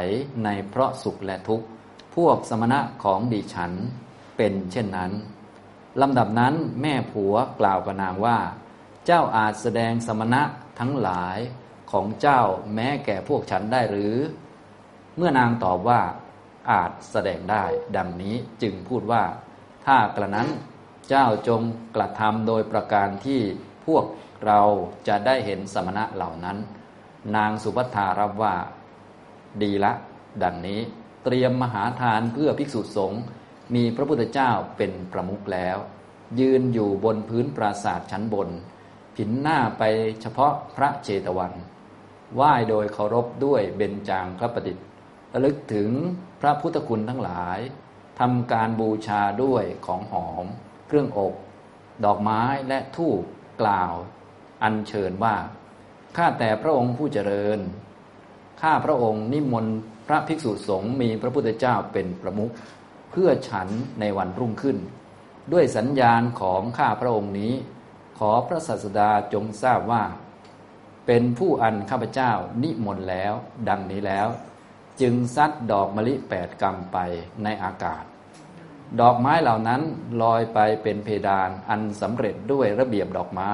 ในเพราะสุขและทุกข์ พวกสมณะของดิฉันเป็นเช่นนั้นลำดับนั้นแม่ผัวกล่าวกับนางว่า เจ้าอาจแสดงสมณะทั้งหลายของเจ้าแม้แก่พวกฉันได้หรือ เมื่อนางตอบว่าอาจแสดงได้ดังนี้จึงพูดว่า ถ้ากระนั้นเจ้าจงกระทำโดยประการที่พวกเราจะได้เห็นสมณะเหล่านั้น นางสุภัทารับว่าดีละ ดังนี้เตรียมมหาทานเพื่อภิกษุสงฆ์มีพระพุทธเจ้าเป็นประมุขแล้ว ยืนอยู่บนพื้นปราศาสตร์ชั้นบน ผินหน้าไปเฉพาะพระเจตวันไหว้โดยเคารพด้วยเบญจางพระประดิษฐ์ระลึกถึงพระพุทธคุณทั้งหลายทำการบูชาด้วยของหอม เครื่องอบดอกไม้และทูปกล่าว อัญเชิญว่า ข้าแต่พระองค์ผู้เจริญ ข้าพระองค์นิมนต์พระภิกษุสงฆ์มีพระพุทธเจ้าเป็นประมุขเพื่อฉันในวันรุ่งขึ้น ด้วยสัญญาณของข้าพระองค์นี้ ขอพระศาสดาจงทราบว่า เป็นผู้อันข้าพเจ้านิมนต์แล้ว ดังนี้แล้ว จึงซัดดอกมะลิแปดกำไปในอากาศ ดอกไม้เหล่านั้นลอยไปเป็นเพดานอันสำเร็จด้วยระเบียบดอกไม้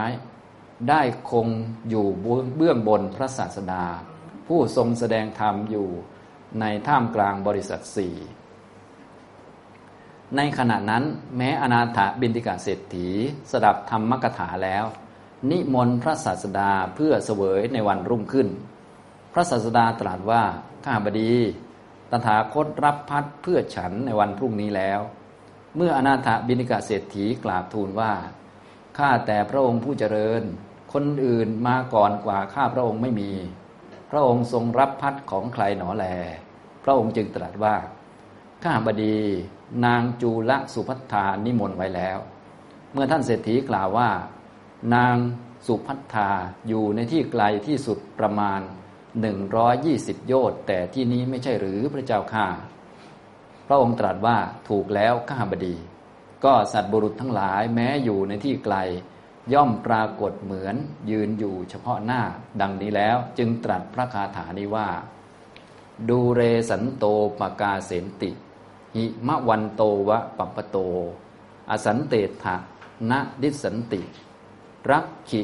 ได้คงอยู่เบื้องบนพระศาสดา ผู้ทรงแสดงธรรมอยู่ในท่ามกลางบริษัทสี่ในขณะนั้นแม้อนาถบินติกาเศรษฐีสดับธรรมกถาแล้ว นิมนต์พระศาสดาเพื่อเสวยในวันรุ่งขึ้น พระศาสดาตรัสว่าข้าบดี ตถาคตรับพัดเพื่อฉันในวันพรุ่งนี้แล้ว เมื่ออนาถบินิกาเศรษฐีกราบทูลว่าข้าแต่พระองค์ผู้เจริญ คนอื่นมาก่อนกว่าข้าพระองค์ไม่มี พระองค์ทรงรับพัดของใครหนอแล พระองค์จึงตรัสว่า ข้าบดีนางจูลสุพัฒานิมนต์ไว้แล้ว เมื่อท่านเศรษฐีกล่าวว่า นางสุพัฒาอยู่ในที่ไกลที่สุดประมาณหนึ่งร้อยยี่สิบโยชน์แต่ที่นี้ไม่ใช่หรือพระเจ้าข้าพระองค์ตรัสว่าถูกแล้วข้าบดี ก็สัตว์บุรุษทั้งหลายแม้อยู่ในที่ไกล ย่อมปรากฏเหมือนยืนอยู่เฉพาะหน้าดังนี้แล้ว จึงตรัสพระคาถานี้ว่า ดูเรสันโตปกาเสนติ หิมะวันโตวะปัปปโต อสันเตถะนะดิสันติ รักขิ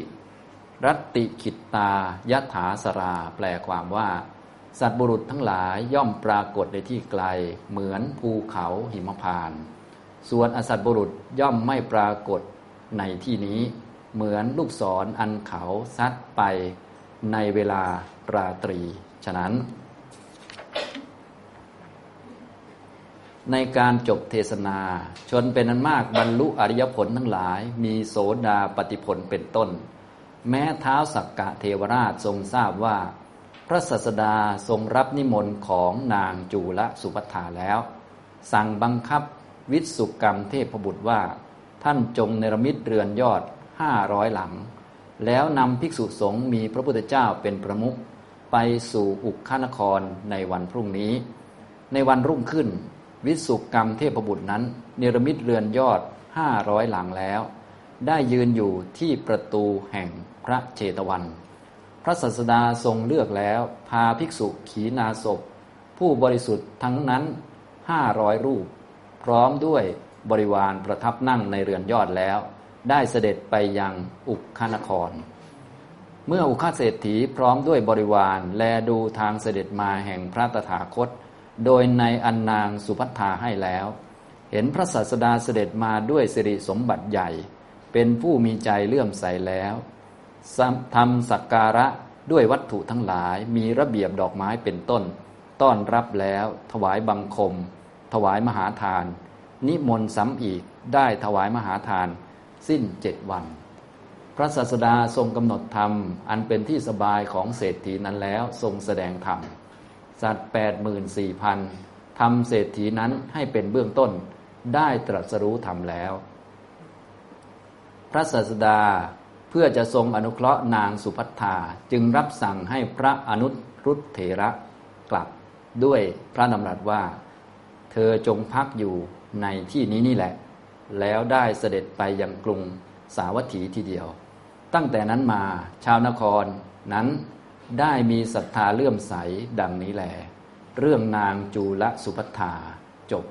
รัตติขิตตายะถาสรา แปลความว่า สัตว์บุรุษทั้งหลายย่อมปรากฏในที่ไกล เหมือนภูเขาหิมพาน ส่วนอสัตว์บุรุษย่อมไม่ปรากฏในที่นี้ เหมือนลูกศรออันเขาซัดไปในเวลาราตรี ฉะนั้น ในการจบเทศนา ชนเป็นอันมากบรรลุอริยผลทั้งหลาย มีโสดาปฏิผลเป็นต้น แม้เท้าสักกะเทวราชทรงทราบว่า พระสัสดาทรงรับนิมนต์ของนางจูลสุภัทาแล้ว สั่งบังคับวิสุกรรมเทพบุตรว่า ท่านจงเนรมิตเรือนยอด ห้าร้อยหลัง แล้วนำภิกษุสงฆ์มีพระพุทธเจ้าเป็นประมุขไปสู่อุกขานครในวันพรุ่งนี้ ในวันรุ่งขึ้น วิสุกรรมเทพบุตรนั้น เนรมิตเรือนยอดห้าร้อยหลังแล้ว ได้ยืนอยู่ที่ประตูแห่งพระเจตวัน พระศาสดาทรงเลือกแล้ว พาภิกษุขีนาศพ ผู้บริสุทธิ์ทั้งนั้นห้าร้อยรูป พร้อมด้วยบริวารประทับนั่งในเรือนยอดแล้ว ได้เสด็จไปยังอุกขานคร เมื่ออุคาเศรษฐีพร้อมด้วยบริวาร แลดูทางเสด็จมาแห่งพระตถาคต โดยในอันนางสุพัทธาให้แล้ว เห็นพระศาสดาเสด็จมาด้วยสิริสมบัติใหญ่ เป็นผู้มีใจเลื่อมใสแล้วทำสักการะด้วยวัตถุทั้งหลายมีระเบียบดอกไม้เป็นต้น ต้อนรับแล้ว ถวายบังคม ถวายมหาทาน นิมนต์ซ้ำอีกได้ถวายมหาทาน สิ้นเจ็ดวัน พระศาสดาทรงกำหนดธรรม อันเป็นที่สบายของเศรษฐีนั้นแล้วทรงแสดงธรรม สัตว์แปดหมื่นสี่พันทำเศรษฐีนั้นให้เป็นเบื้องต้นได้ตรัสรู้ธรรมแล้ว พระศาสดาเพื่อจะทรงอนุเคราะห์นางสุพัทธาจึงรับสั่งให้พระอนุรุตเถระกลับด้วยพระนำรัสว่า เธอจงพักอยู่ในที่นี้นี่แหละ แล้วได้เสด็จไปยังกรุงสาวัตถีทีเดียว ตั้งแต่นั้นมาชาวนครนั้นได้มีศรัทธาเลื่อมใสดังนี้แหลเรื่องนางจูลสุพัทธาจบ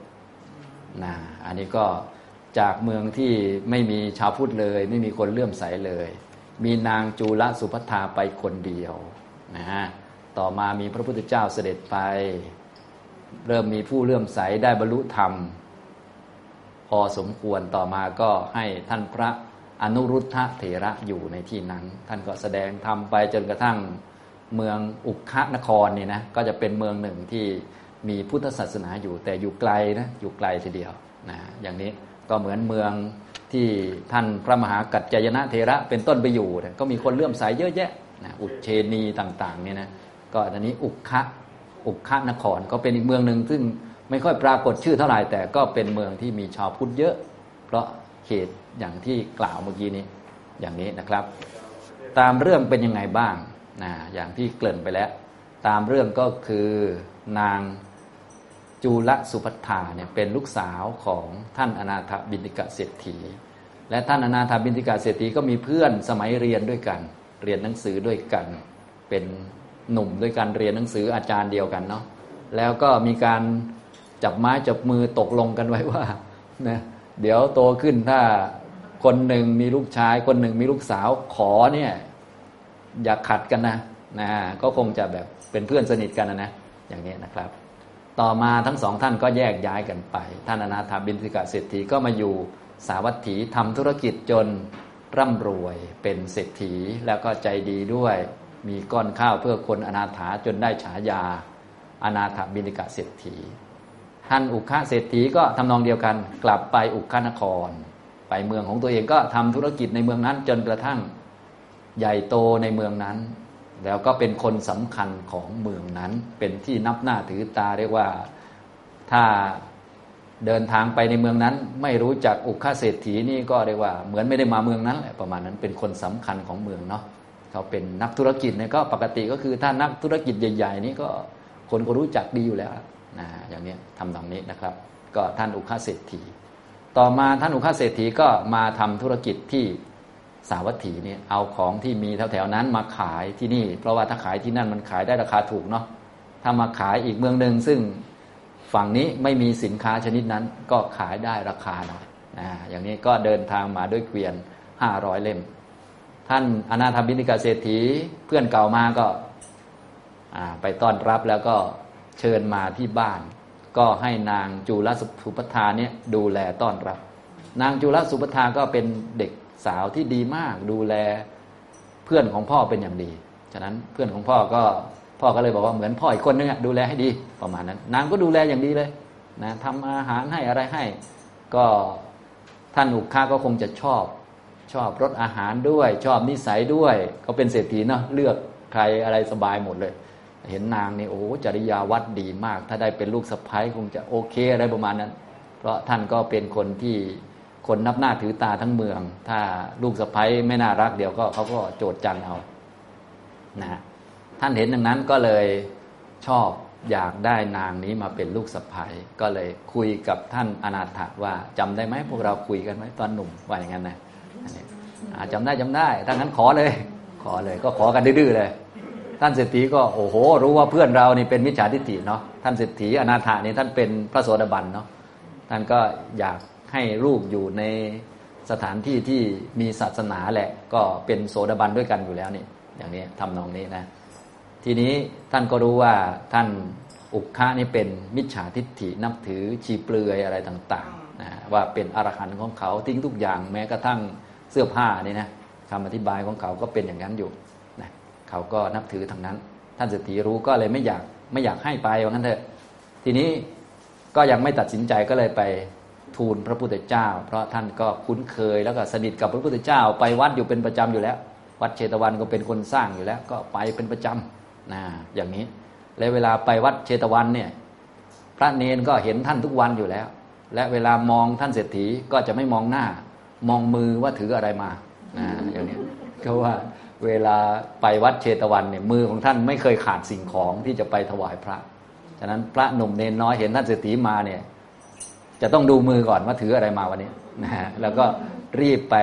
นะอันนี้ก็จากเมืองที่ไม่มีชาวพุทธเลย ไม่มีคนเลื่อมใสเลย มีนางจูลสุพัทธาไปคนเดียวนะฮะต่อมามีพระพุทธเจ้าเสด็จไป เริ่มมีผู้เลื่อมใสได้บรรลุธรรม อสมควรต่อมาก็ให้ท่านพระอนุรุทธะเถระอยู่ในที่นั้น ท่านก็แสดงธรรมไปจนกระทั่งเมืองอุคคนครนี่นะก็จะเป็นเมืองหนึ่งที่มีพุทธศาสนาอยู่แต่อยู่ไกลนะอยู่ไกลทีเดียวนะอย่างนี้ก็เหมือนเมืองที่ท่านพระมหากัจจยนะเทระเป็นต้นไปอยู่ก็มีคนเลื่อมใสเยอะแยะนะอุเชนีต่างๆเนี่ยนะก็ตอนนี้อุคะอุคะนครก็เป็นอีกเมืองหนึ่งซึ่ง ไม่ค่อยปรากฏชื่อเท่าไหร่แต่ก็เป็นเมืองที่มีชาวพุทธเยอะ เพราะเหตุอย่างที่กล่าวเมื่อกี้นี้อย่างนี้นะครับ ตามเรื่องเป็นยังไงบ้างนะอย่างที่เกริ่นไปแล้ว ตามเรื่องก็คือนางจูลสุพัทธาเนี่ยเป็นลูกสาวของท่านอนาถบินติกะเศรษฐี และท่านอนาถบินติกะเศรษฐีก็มีเพื่อนสมัยเรียนด้วยกัน เรียนหนังสือด้วยกัน เป็นหนุ่มด้วยกันเรียนหนังสืออาจารย์เดียวกันเนาะแล้วก็มีการ จับไม้จับมือตกลงกันไว้ว่านะเดี๋ยวโตขึ้นถ้าคนหนึ่งมีลูกชาย คนหนึ่งมีลูกสาวขอเนี่ย อย่าขัดกันนะนะก็คงจะแบบเป็นเพื่อนสนิทกันนะนะอย่างนี้นะครับ ต่อมาทั้งสองท่านก็แยกย้ายกันไป ท่านอนาถาบินสิกะเศรษฐีก็มาอยู่สาวัตถีทำธุรกิจจนร่ำรวยเป็นเศรษฐีแล้วก็ใจดีด้วย มีก้อนข้าวเพื่อคนอนาถาจนได้ฉายาอนาถบินิกะเศรษฐี ท่านอุคาเศรษฐีก็ทำนองเดียวกัน กลับไปอุคานคร ไปเมืองของตัวเองก็ทำธุรกิจในเมืองนั้น จนกระทั่งใหญ่โตในเมืองนั้น แล้วก็เป็นคนสำคัญของเมืองนั้น เป็นที่นับหน้าถือตาเรียกว่าถ้าเดินทางไปในเมืองนั้น ไม่รู้จักอุคาเศรษฐีนี่ก็เรียกว่าเหมือนไม่ได้มาเมืองนั้นแหละประมาณนั้นเป็นคนสำคัญของเมืองเนาะเขาเป็นนักธุรกิจเนี่ยก็ปกติก็คือถ้านักธุรกิจใหญ่ ๆ นี่ก็คนก็รู้จักดีอยู่แล้ว นะอย่างนี้ทำตรงนี้นะครับ ก็ท่านอุคาเศรษฐี ต่อมาท่านอุคาเศรษฐีก็มาทำธุรกิจที่สาวัตถีนี่เอาของที่มีแถวๆนั้นมาขายที่นี่ เพราะว่าถ้าขายที่นั่นมันขายได้ราคาถูกเนาะถ้ามาขายอีกเมืองหนึ่งซึ่งฝั่งนี้ไม่มีสินค้าชนิดนั้นก็ขายได้ราคาหน่อยนะอย่างนี้ก็เดินทางมาด้วยเกวียนห้าร้อยเล่ม ท่านอนาถบินิกาเศรษฐีเพื่อนเก่ามาก็ไปต้อนรับแล้วก็ เชิญมาที่บ้าน ก็ให้นางจุลสุปทาเนี่ยดูแลต้อนรับ นางจุลสุปทาก็เป็นเด็กสาวที่ดีมากดูแลเพื่อนของพ่อเป็นอย่างดี ฉะนั้นเพื่อนของพ่อก็พ่อก็เลยบอกว่าเหมือนพ่ออีกคนนึงดูแลให้ดีประมาณนั้น นางก็ดูแลอย่างดีเลยนะทำอาหารให้อะไรให้ ก็ท่านอุกค้าก็คงจะชอบชอบรสอาหารด้วย ชอบนิสัยด้วยเขาเป็นเศรษฐีเนาะเลือกใครอะไรสบายหมดเลย เห็นนางนี่โอ้จริยาวัดดีมาก ถ้าได้เป็นลูกสะพ้ายคงจะโอเคอะไรประมาณนั้น เพราะท่านก็เป็นคนที่คนนับหน้าถือตาทั้งเมือง ถ้าลูกสะพ้ายไม่น่ารักเดี๋ยวก็เขาก็โจดจันเอานะท่านเห็นดังนั้นก็เลยชอบอยากได้นางนี้มาเป็นลูกสะพ้ายก็เลยคุยกับท่านอนาถาว่าจำได้ไหมพวกเราคุยกันไหมตอนหนุ่มว่าอย่างนั้นนะจำได้จำได้ถ้างั้นขอเลย ขอเลยก็ขอกันดื้อเลย ท่านเศรษฐีก็โอ้โห รู้ว่าเพื่อนเรานี่เป็นมิจฉาทิฏฐิเนาะท่านเศรษฐีอนาถานี่ท่านเป็นพระโสดาบันเนาะท่านก็อยากให้ลูกอยู่ในสถานที่ที่มีศาสนาแหละ ก็เป็นโสดาบันด้วยกันอยู่แล้วนี่อย่างนี้ทำนองนี้นะ ทีนี้ท่านก็รู้ว่าท่านอุกคะนี่เป็นมิจฉาทิฏฐินับถือชีเปลือยอะไรต่างๆนะว่าเป็นอรหันต์ของเขาทิ้งทุกอย่างแม้กระทั่งเสื้อผ้านี่นะคำอธิบายของเขาก็เป็นอย่างนั้นอยู่ เขาก็นับถือทางนั้น ท่านเศรษฐีรู้ก็เลยไม่อยากไม่อยากให้ไปว่างั้นเถอะ ทีนี้ก็ยังไม่ตัดสินใจก็เลยไปทูลพระพุทธเจ้า เพราะท่านก็คุ้นเคยแล้วก็สนิทกับพระพุทธเจ้า ไปวัดอยู่เป็นประจำอยู่แล้ว วัดเชตวันก็เป็นคนสร้างอยู่แล้ว ก็ไปเป็นประจำนะอย่างนี้ และเวลาไปวัดเชตวันเนี่ยพระเนนก็เห็นท่านทุกวันอยู่แล้ว และเวลามองท่านเศรษฐีก็จะไม่มองหน้า มองมือว่าถืออะไรมานะอย่างนี้ก็ว่า เวลาไปวัดเชตวันเนี่ยมือของท่านไม่เคยขาดสิ่งของที่จะไปถวายพระ ฉะนั้นพระหนุ่มเนนน้อยเห็นท่านเศรษฐีมาเนี่ยจะต้องดูมือก่อนว่าถืออะไรมาวันนี้นะฮะแล้วก็รีบไป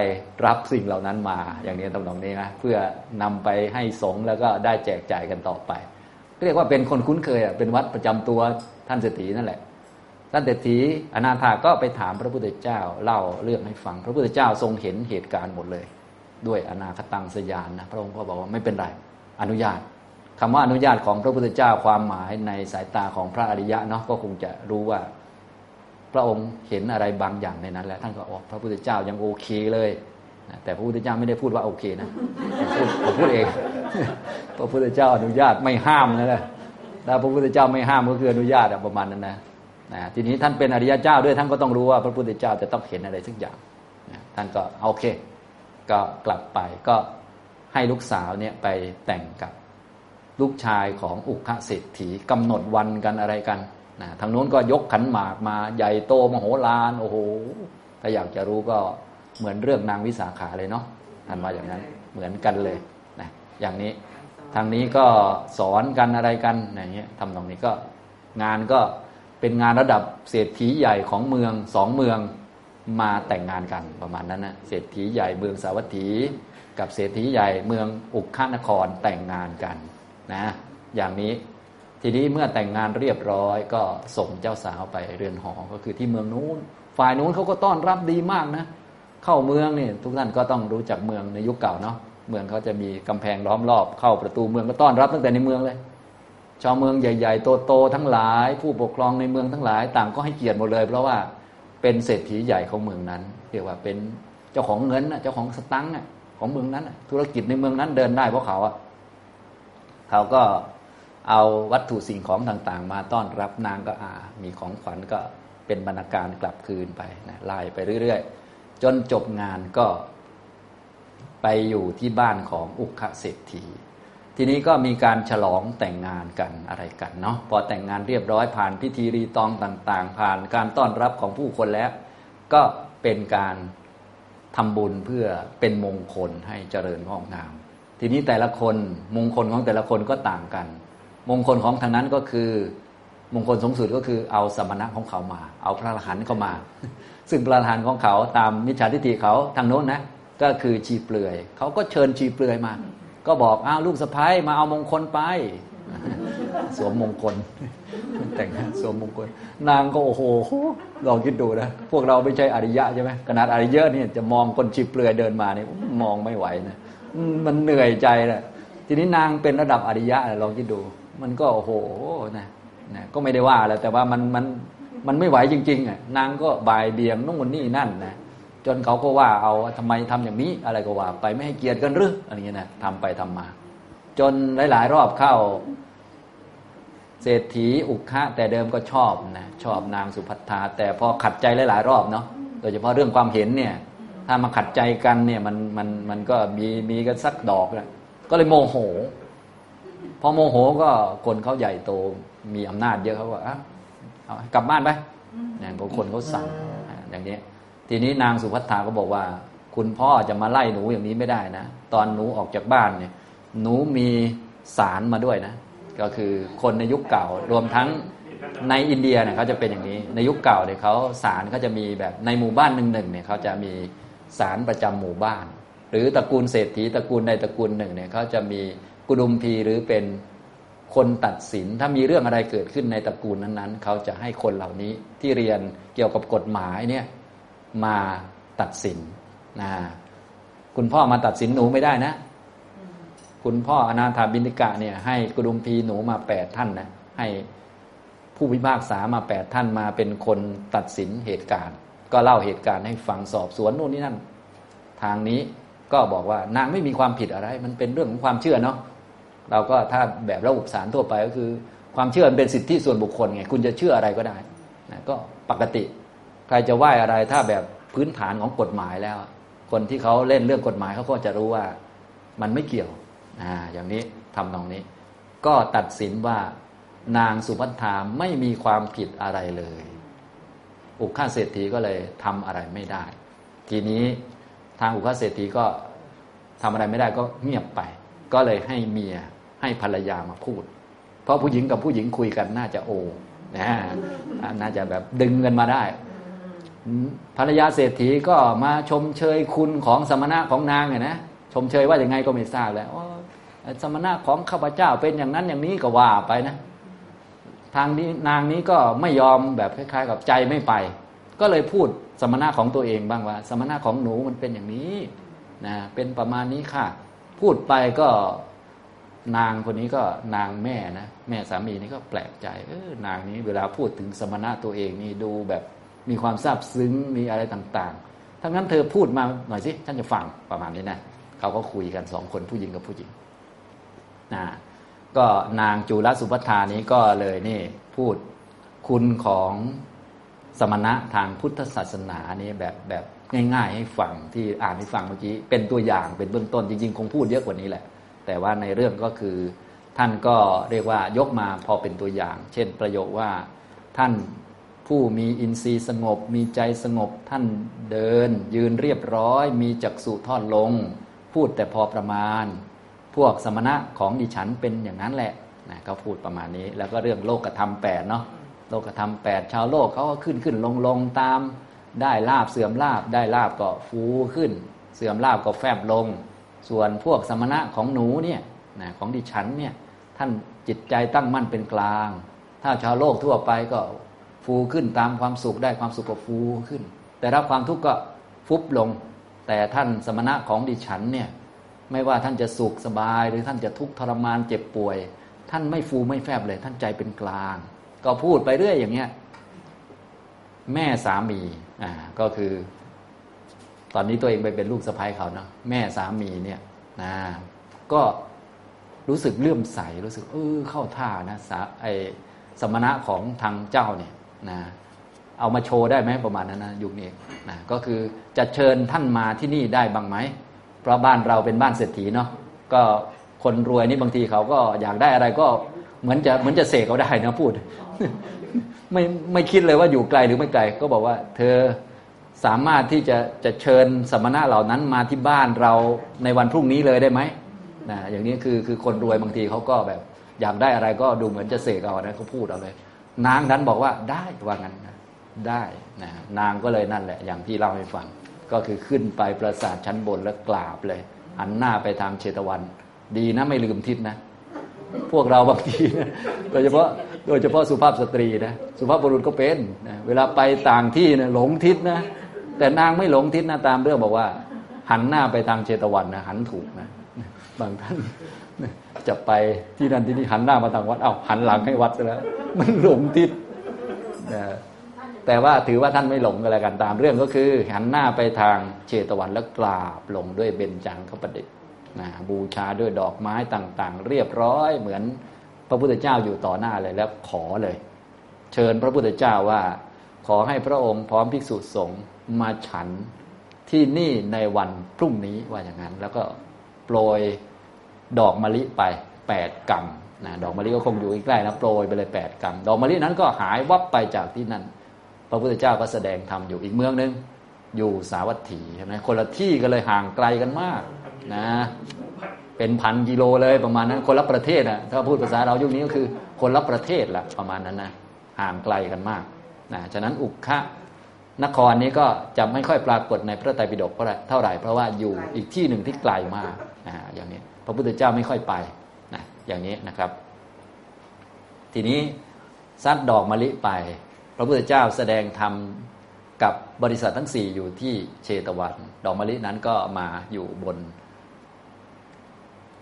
รับสิ่งเหล่านั้นมาอย่างนี้ตรงนี้นะเพื่อนำไปให้สงฆ์แล้วก็ได้แจกจ่ายกันต่อไป เรียกว่าเป็นคนคุ้นเคยเป็นวัดประจำตัวท่านเศรษฐีนั่นแหละ ท่านเศรษฐีอนาถาก็ไปถามพระพุทธเจ้าเล่าเรื่องให้ฟัง พระพุทธเจ้าทรงเห็นเหตุการณ์หมดเลย ด้วยอนาคตังสยานนะพระองค์ก็บอกว่าไม่เป็นไรอนุญาตคำว่าอนุญาตของพระพุทธเจ้าความหมายในสายตาของพระอริยะเนาะก็คงจะรู้ว่า พระองค์เห็นอะไรบางอย่างในนั้น แล้วท่านก็บอกพระพุทธเจ้ายังโอเคเลยแต่พระพุทธเจ้าไม่ได้พูดว่าโอเคนะพูดผมพูดเอง พระพุทธเจ้าอนุญาตไม่ห้ามนะนะถ้าพระพุทธเจ้าไม่ห้ามก็คืออนุญาตประมาณนั้นนะนะทีนี้ท่านเป็นอริยเจ้าด้วยท่านก็ต้องรู้ว่าพระพุทธเจ้าจะต้องเห็นอะไรสักอย่างท่านก็โอเค ก็กลับไปก็ให้ลูกสาวเนี่ยไปแต่งกับลูกชายของอุคเศรษฐีกำหนดวันกันอะไรกันนะทางนู้นก็ยกขันหมากมาใหญ่โตมโหฬารโอ้โหถ้าอยากจะรู้ก็เหมือนเรื่องนางวิสาขาเลยเนาะท่านว่าอย่างนั้นเหมือนกันเลยนะอย่างนี้ทางนี้ก็สอนกันอะไรกันอย่างเงี้ยทำตรงนี้ก็งานก็เป็นงานระดับเศรษฐีใหญ่ของเมืองสองเมือง มาแต่งงานกันประมาณนั้นนะเศรษฐีใหญ่เมืองสาวัตถี กับเศรษฐีใหญ่เมืองอุกขานครแต่งงานกันนะอย่างนี้ทีนี้เมื่อแต่งงานเรียบร้อยก็ส่งเจ้าสาวไปเรือนหอก็คือที่เมืองนู้น ฝ่ายนู้นเขาก็ต้อนรับดีมากนะ เข้าเมืองนี่ทุกท่านก็ต้องรู้จักเมืองในยุคเก่าเนาะเมืองเขาจะมีกำแพงล้อมรอบเข้าประตูเมืองก็ต้อนรับตั้งแต่ในเมืองเลย ชาวเมืองใหญ่ ๆ โตๆทั้งหลาย ผู้ปกครองในเมืองทั้งหลาย ต่างก็ให้เกียรติหมดเลย เพราะว่า เป็นเศรษฐีใหญ่ของเมืองนั้น เรียกว่าเป็นเจ้าของเงินเจ้าของสตังค์ของเมืองนั้นธุรกิจในเมืองนั้นเดินได้เพราะเขาอะเขาก็เอาวัตถุสิ่งของต่างๆ มาต้อนรับนางก็อามีของขวัญก็เป็นบรรณาการกลับคืนไปนะไล่ไปเรื่อยๆ จนจบงานก็ไปอยู่ที่บ้านของอุคเศรษฐี ทีนี้ก็มีการฉลองแต่งงานกันอะไรกันเนาะพอแต่งงานเรียบร้อยผ่านพิธีรีตองต่าง ๆ ผ่านการต้อนรับของผู้คนแล้ว ก็เป็นการทำบุญเพื่อเป็นมงคลให้เจริญงอกงาม ทีนี้แต่ละคนมงคลของแต่ละคนก็ต่างกัน มงคลของทางนั้นก็คือ มงคลสูงสุดก็คือเอาสมณะของเขามา เอาพระอรหันต์เข้ามา ซึ่งพระอรหันต์ของเขาตามมิจฉาทิฏฐิเขาทางโน้นนะก็คือชีเปลือยเขาก็เชิญชีเปลือยมา ก็บอกอ้าวลูกสะพ้ายมาเอามงคลไป สวมมงคล แต่งสวมมงคล นางก็โอ้โหลองคิดดูนะพวกเราไม่ใช่อริยะใช่ไหมขนาดอริยะเนี่ยจะมองคนชีเปลือยเดินมาเนี่ยมองไม่ไหวนะมันเหนื่อยใจนะทีนี้นางเป็นระดับอริยะลองคิดดู มันก็โอ้โหนะนะก็ไม่ได้ว่าแล้วแต่ว่ามันมันมันไม่ไหวจริงๆอะนางก็บ่ายเบียงนู่นนี่นั่นนะ จนเขาก็ว่าเอาทำไมทำอย่างนี้อะไรก็ว่า ไปไม่ให้เกียรติกันหรืออะไรเงี้ยนะทำไปทำมา จนหลาย ๆ รอบเข้า เศรษฐีอุกคะแต่เดิมก็ชอบนะชอบนางสุภัทธาแต่พอขัดใจหลาย ๆ รอบเนาะโดยเฉพาะเรื่องความเห็นเนี่ย ถ้ามาขัดใจกันเนี่ยมันมันมันก็มีมีกันสักดอกแล้วก็เลยโมโห พอโมโหก็คนเขาใหญ่โตมีอำนาจเยอะเขาว่าอะกลับบ้านไปอย่างคนเขาสั่งอย่างนี้ ทีนี้นางสุภัทธาก็บอกว่า คุณพ่อจะมาไล่หนูอย่างนี้ไม่ได้นะ ตอนหนูออกจากบ้านเนี่ย หนูมีสารมาด้วยนะ ก็คือคนในยุคเก่ารวมทั้งในอินเดียเนี่ยเขาจะเป็นอย่างนี้ ในยุคเก่าเนี่ยเขาสารเขาจะมีแบบในหมู่บ้านหนึ่งหนึ่งเนี่ยเขาจะมีสารประจำหมู่บ้าน หรือตระกูลเศรษฐีตระกูลใดตระกูลหนึ่งเนี่ยเขาจะมีกุดุมพีหรือเป็นคนตัดสินถ้ามีเรื่องอะไรเกิดขึ้นในตระกูลนั้นๆ เขาจะให้คนเหล่านี้ที่เรียนเกี่ยวกับกฎหมายเนี่ย มาตัดสินนะคุณพ่อมาตัดสินหนูไม่ได้นะ คุณพ่ออนาถาบินิกะเนี่ย ให้กุดุมพีหนูมาแปดท่านนะให้ผู้พิพากษามาแปดท่านมาเป็นคนตัดสินเหตุการณ์ ก็เล่าเหตุการณ์ให้ฟังสอบสวนนู่นนี่นั่น ทางนี้ก็บอกว่านางไม่มีความผิดอะไร มันเป็นเรื่องของความเชื่อเนาะเราก็ถ้าแบบระบบสารทั่วไปก็คือ ความเชื่อมันเป็นสิทธิส่วนบุคคลไงคุณจะเชื่ออะไรก็ได้นะก็ปกติ ครจะไหว้อะไรถ้าแบบพื้นฐานของกฎหมายแล้ว คนที่เขาเล่นเรื่องกฎหมายเขาก็จะรู้ว่ามันไม่เกี่ยวอ่าอย่างนี้ทำตรงนี้ ก็ตัดสินว่านางสุภัทธาไม่มีความผิดอะไรเลย อุคาเศรษฐีก็เลยทำอะไรไม่ได้ ทีนี้ทางอุคาเศรษฐีก็ทำอะไรไม่ได้ก็เงียบไป ก็เลยให้เมียให้ภรรยามาพูด เพราะผู้หญิงกับผู้หญิงคุยกันน่าจะโอนะน่าจะแบบดึงกันมาได้ ภรรยาเศรษฐีก็มาชมเชยคุณของสมณะของนางไงนะชมเชยว่าอย่างไงก็ไม่ทราบแล้วสมณะของข้าพเจ้าเป็นอย่างนั้นอย่างนี้ก็ว่าไปนะ ทางนี้นางนี้ก็ไม่ยอมแบบคล้าย ๆ กับใจไม่ไป ก็เลยพูดสมณะของตัวเองบ้างว่า สมณะของหนูมันเป็นอย่างนี้นะเป็นประมาณนี้ค่ะ พูดไปก็นางคนนี้ก็นางแม่นะแม่สามีนี่ก็แปลกใจเออนางนี้เวลาพูดถึงสมณะตัวเองนี่ดูแบบ มีความซาบซึ้งมีอะไรต่างๆ ทั้งนั้นเธอพูดมาหน่อยสิท่านจะฟังประมาณนี้นะเขาก็คุยกันสองคนผู้หญิงกับผู้หญิงนะก็นางจุลสุภัทานี้ก็เลยนี่พูดคุณของสมณะทางพุทธศาสนานี้แบบแบบง่าย ๆ ให้ฟังที่อ่านให้ฟังเมื่อกี้เป็นตัวอย่างเป็นเบื้องต้นจริง ๆ คงพูดเยอะกว่านี้แหละ แต่ว่าในเรื่องก็คือท่านก็เรียกว่ายกมาพอเป็นตัวอย่าง เช่นประโยคว่าท่าน ผู้มีอินทรีย์สงบ มีใจสงบท่านเดิน ยืนเรียบร้อย มีจักษุทอดลง พูดแต่พอประมาณ พวกสมณะของดิฉันเป็นอย่างนั้นแหละนะเขาพูดประมาณนี้ แล้วก็เรื่องโลกธรรมแปดเนาะโลกธรรมแปดชาวโลกเขาก็ขึ้นขึ้นลงลงตาม ได้ลาบเสื่อมลาบได้ลาบก็ฟูขึ้น เสื่อมลาบก็แฟบลง ส่วนพวกสมณะของหนูเนี่ยนะของดิฉันเนี่ยท่านจิตใจตั้งมั่นเป็นกลาง ถ้าชาวโลกทั่วไปก็ ฟูขึ้นตามความสุขได้ความสุขก็ฟูขึ้น แต่รับความทุกข์ก็ฟุบลง แต่ท่านสมณะของดิฉันเนี่ยไม่ว่าท่านจะสุขสบาย หรือท่านจะทุกข์ทรมานเจ็บป่วย ท่านไม่ฟูไม่แฟบเลย ท่านใจเป็นกลาง ก็พูดไปเรื่อยอย่างเงี้ยแม่สามีอ่าก็คือ ตอนนี้ตัวเองไปเป็นลูกสะใภ้เขาเนาะแม่สามีเนี่ยนะก็รู้สึกเลื่อมใสรู้สึกเออเข้าท่านะสาไอสมณะของทางเจ้าเนี่ย นะเอามาโชว์ได้ไหมประมาณนั้นนะยุคนี้นะก็คือจะเชิญท่านมาที่นี่ได้บ้างไหม เพราะบ้านเราเป็นบ้านเศรษฐีเนาะก็คนรวยนี่บางทีเขาก็อยากได้อะไรก็เหมือนจะเหมือนจะเสกเขาได้นะพูด ไม่ไม่คิดเลยว่าอยู่ไกลหรือไม่ไกล ก็บอกว่า เธอสามารถที่จะจะเชิญสมณะเหล่านั้นมาที่บ้านเราในวันพรุ่งนี้เลยได้ไหมนะอย่างนี้คือคือคนรวยบางทีเขาก็แบบ อยากได้อะไรก็ดูเหมือนจะเสกเอานะเขาพูดเอาเลย นางนั้นบอกว่าได้ว่างั้นนะได้นะนางก็เลยนั่นแหละ อย่างที่เล่าให้ฟัง ก็คือขึ้นไปปราสาทชั้นบนแล้วกราบเลย หันหน้าไปทางเชตวัน ดีนะไม่ลืมทิศนะ พวกเราบางทีนะโดยเฉพาะโดยเฉพาะสุภาพสตรีนะสุภาพบุรุษก็เป็นนะเวลาไปต่างที่นะหลงทิศนะ แต่นางไม่หลงทิศนะตามเรื่องบอกว่า หันหน้าไปทางเชตวันนะหันถูกนะ บางท่าน จะไปที่นั่นที่นี่หันหน้ามาทางวัด เอา้าหันหลังให้วัดซะแล้ว มันหลงทิศนะแต่ว่าถือว่าท่านไม่หลงกันแล้วกันตามเรื่องก็คือ หันหน้าไปทางเชตวันแล้วกราบลงด้วยเบญจังคประดิษฐ์นะบูชาด้วยดอกไม้ต่างๆ เรียบร้อยเหมือนพระพุทธเจ้าอยู่ต่อหน้าเลยแล้วขอเลย เชิญพระพุทธเจ้าว่าขอให้พระองค์พร้อมภิกษุสงฆ์มาฉันที่นี่ในวันพรุ่งนี้ว่าอย่างนั้น แล้วก็โปรย ดอกมะลิไปแปดกำนะดอกมะลิก็คงอยู่ใกล้ๆนะโปรยไปเลยแปดกำดอกมะลินั้นก็หายวับไปจากที่นั่น พระพุทธเจ้าก็แสดงธรรมอยู่อีกเมืองนึง อยู่สาวัตถีใช่ไหมคนละที่ก็เลยห่างไกลกันมากนะเป็นพันกิโลเลยประมาณนั้น คนละประเทศนะถ้าพูดภาษาเรายุคนี้ก็คือ คนละประเทศละประมาณนั้นนะห่างไกลกันมากนะฉะนั้นอุกคะนครนี้ก็จะไม่ค่อยปรากฏในพระไตรปิฎกเท่าไหร่เพราะว่าอยู่อีกที่หนึ่งที่ไกลมากนะอย่างนี้ พระพุทธเจ้าไม่ค่อยไปนะอย่างนี้นะครับ ทีนี้ซัดดอกมะลิไป พระพุทธเจ้าแสดงธรรมกับบริษัททั้งสี่อยู่ที่เชตวัน ดอกมะลินั้นก็มาอยู่บน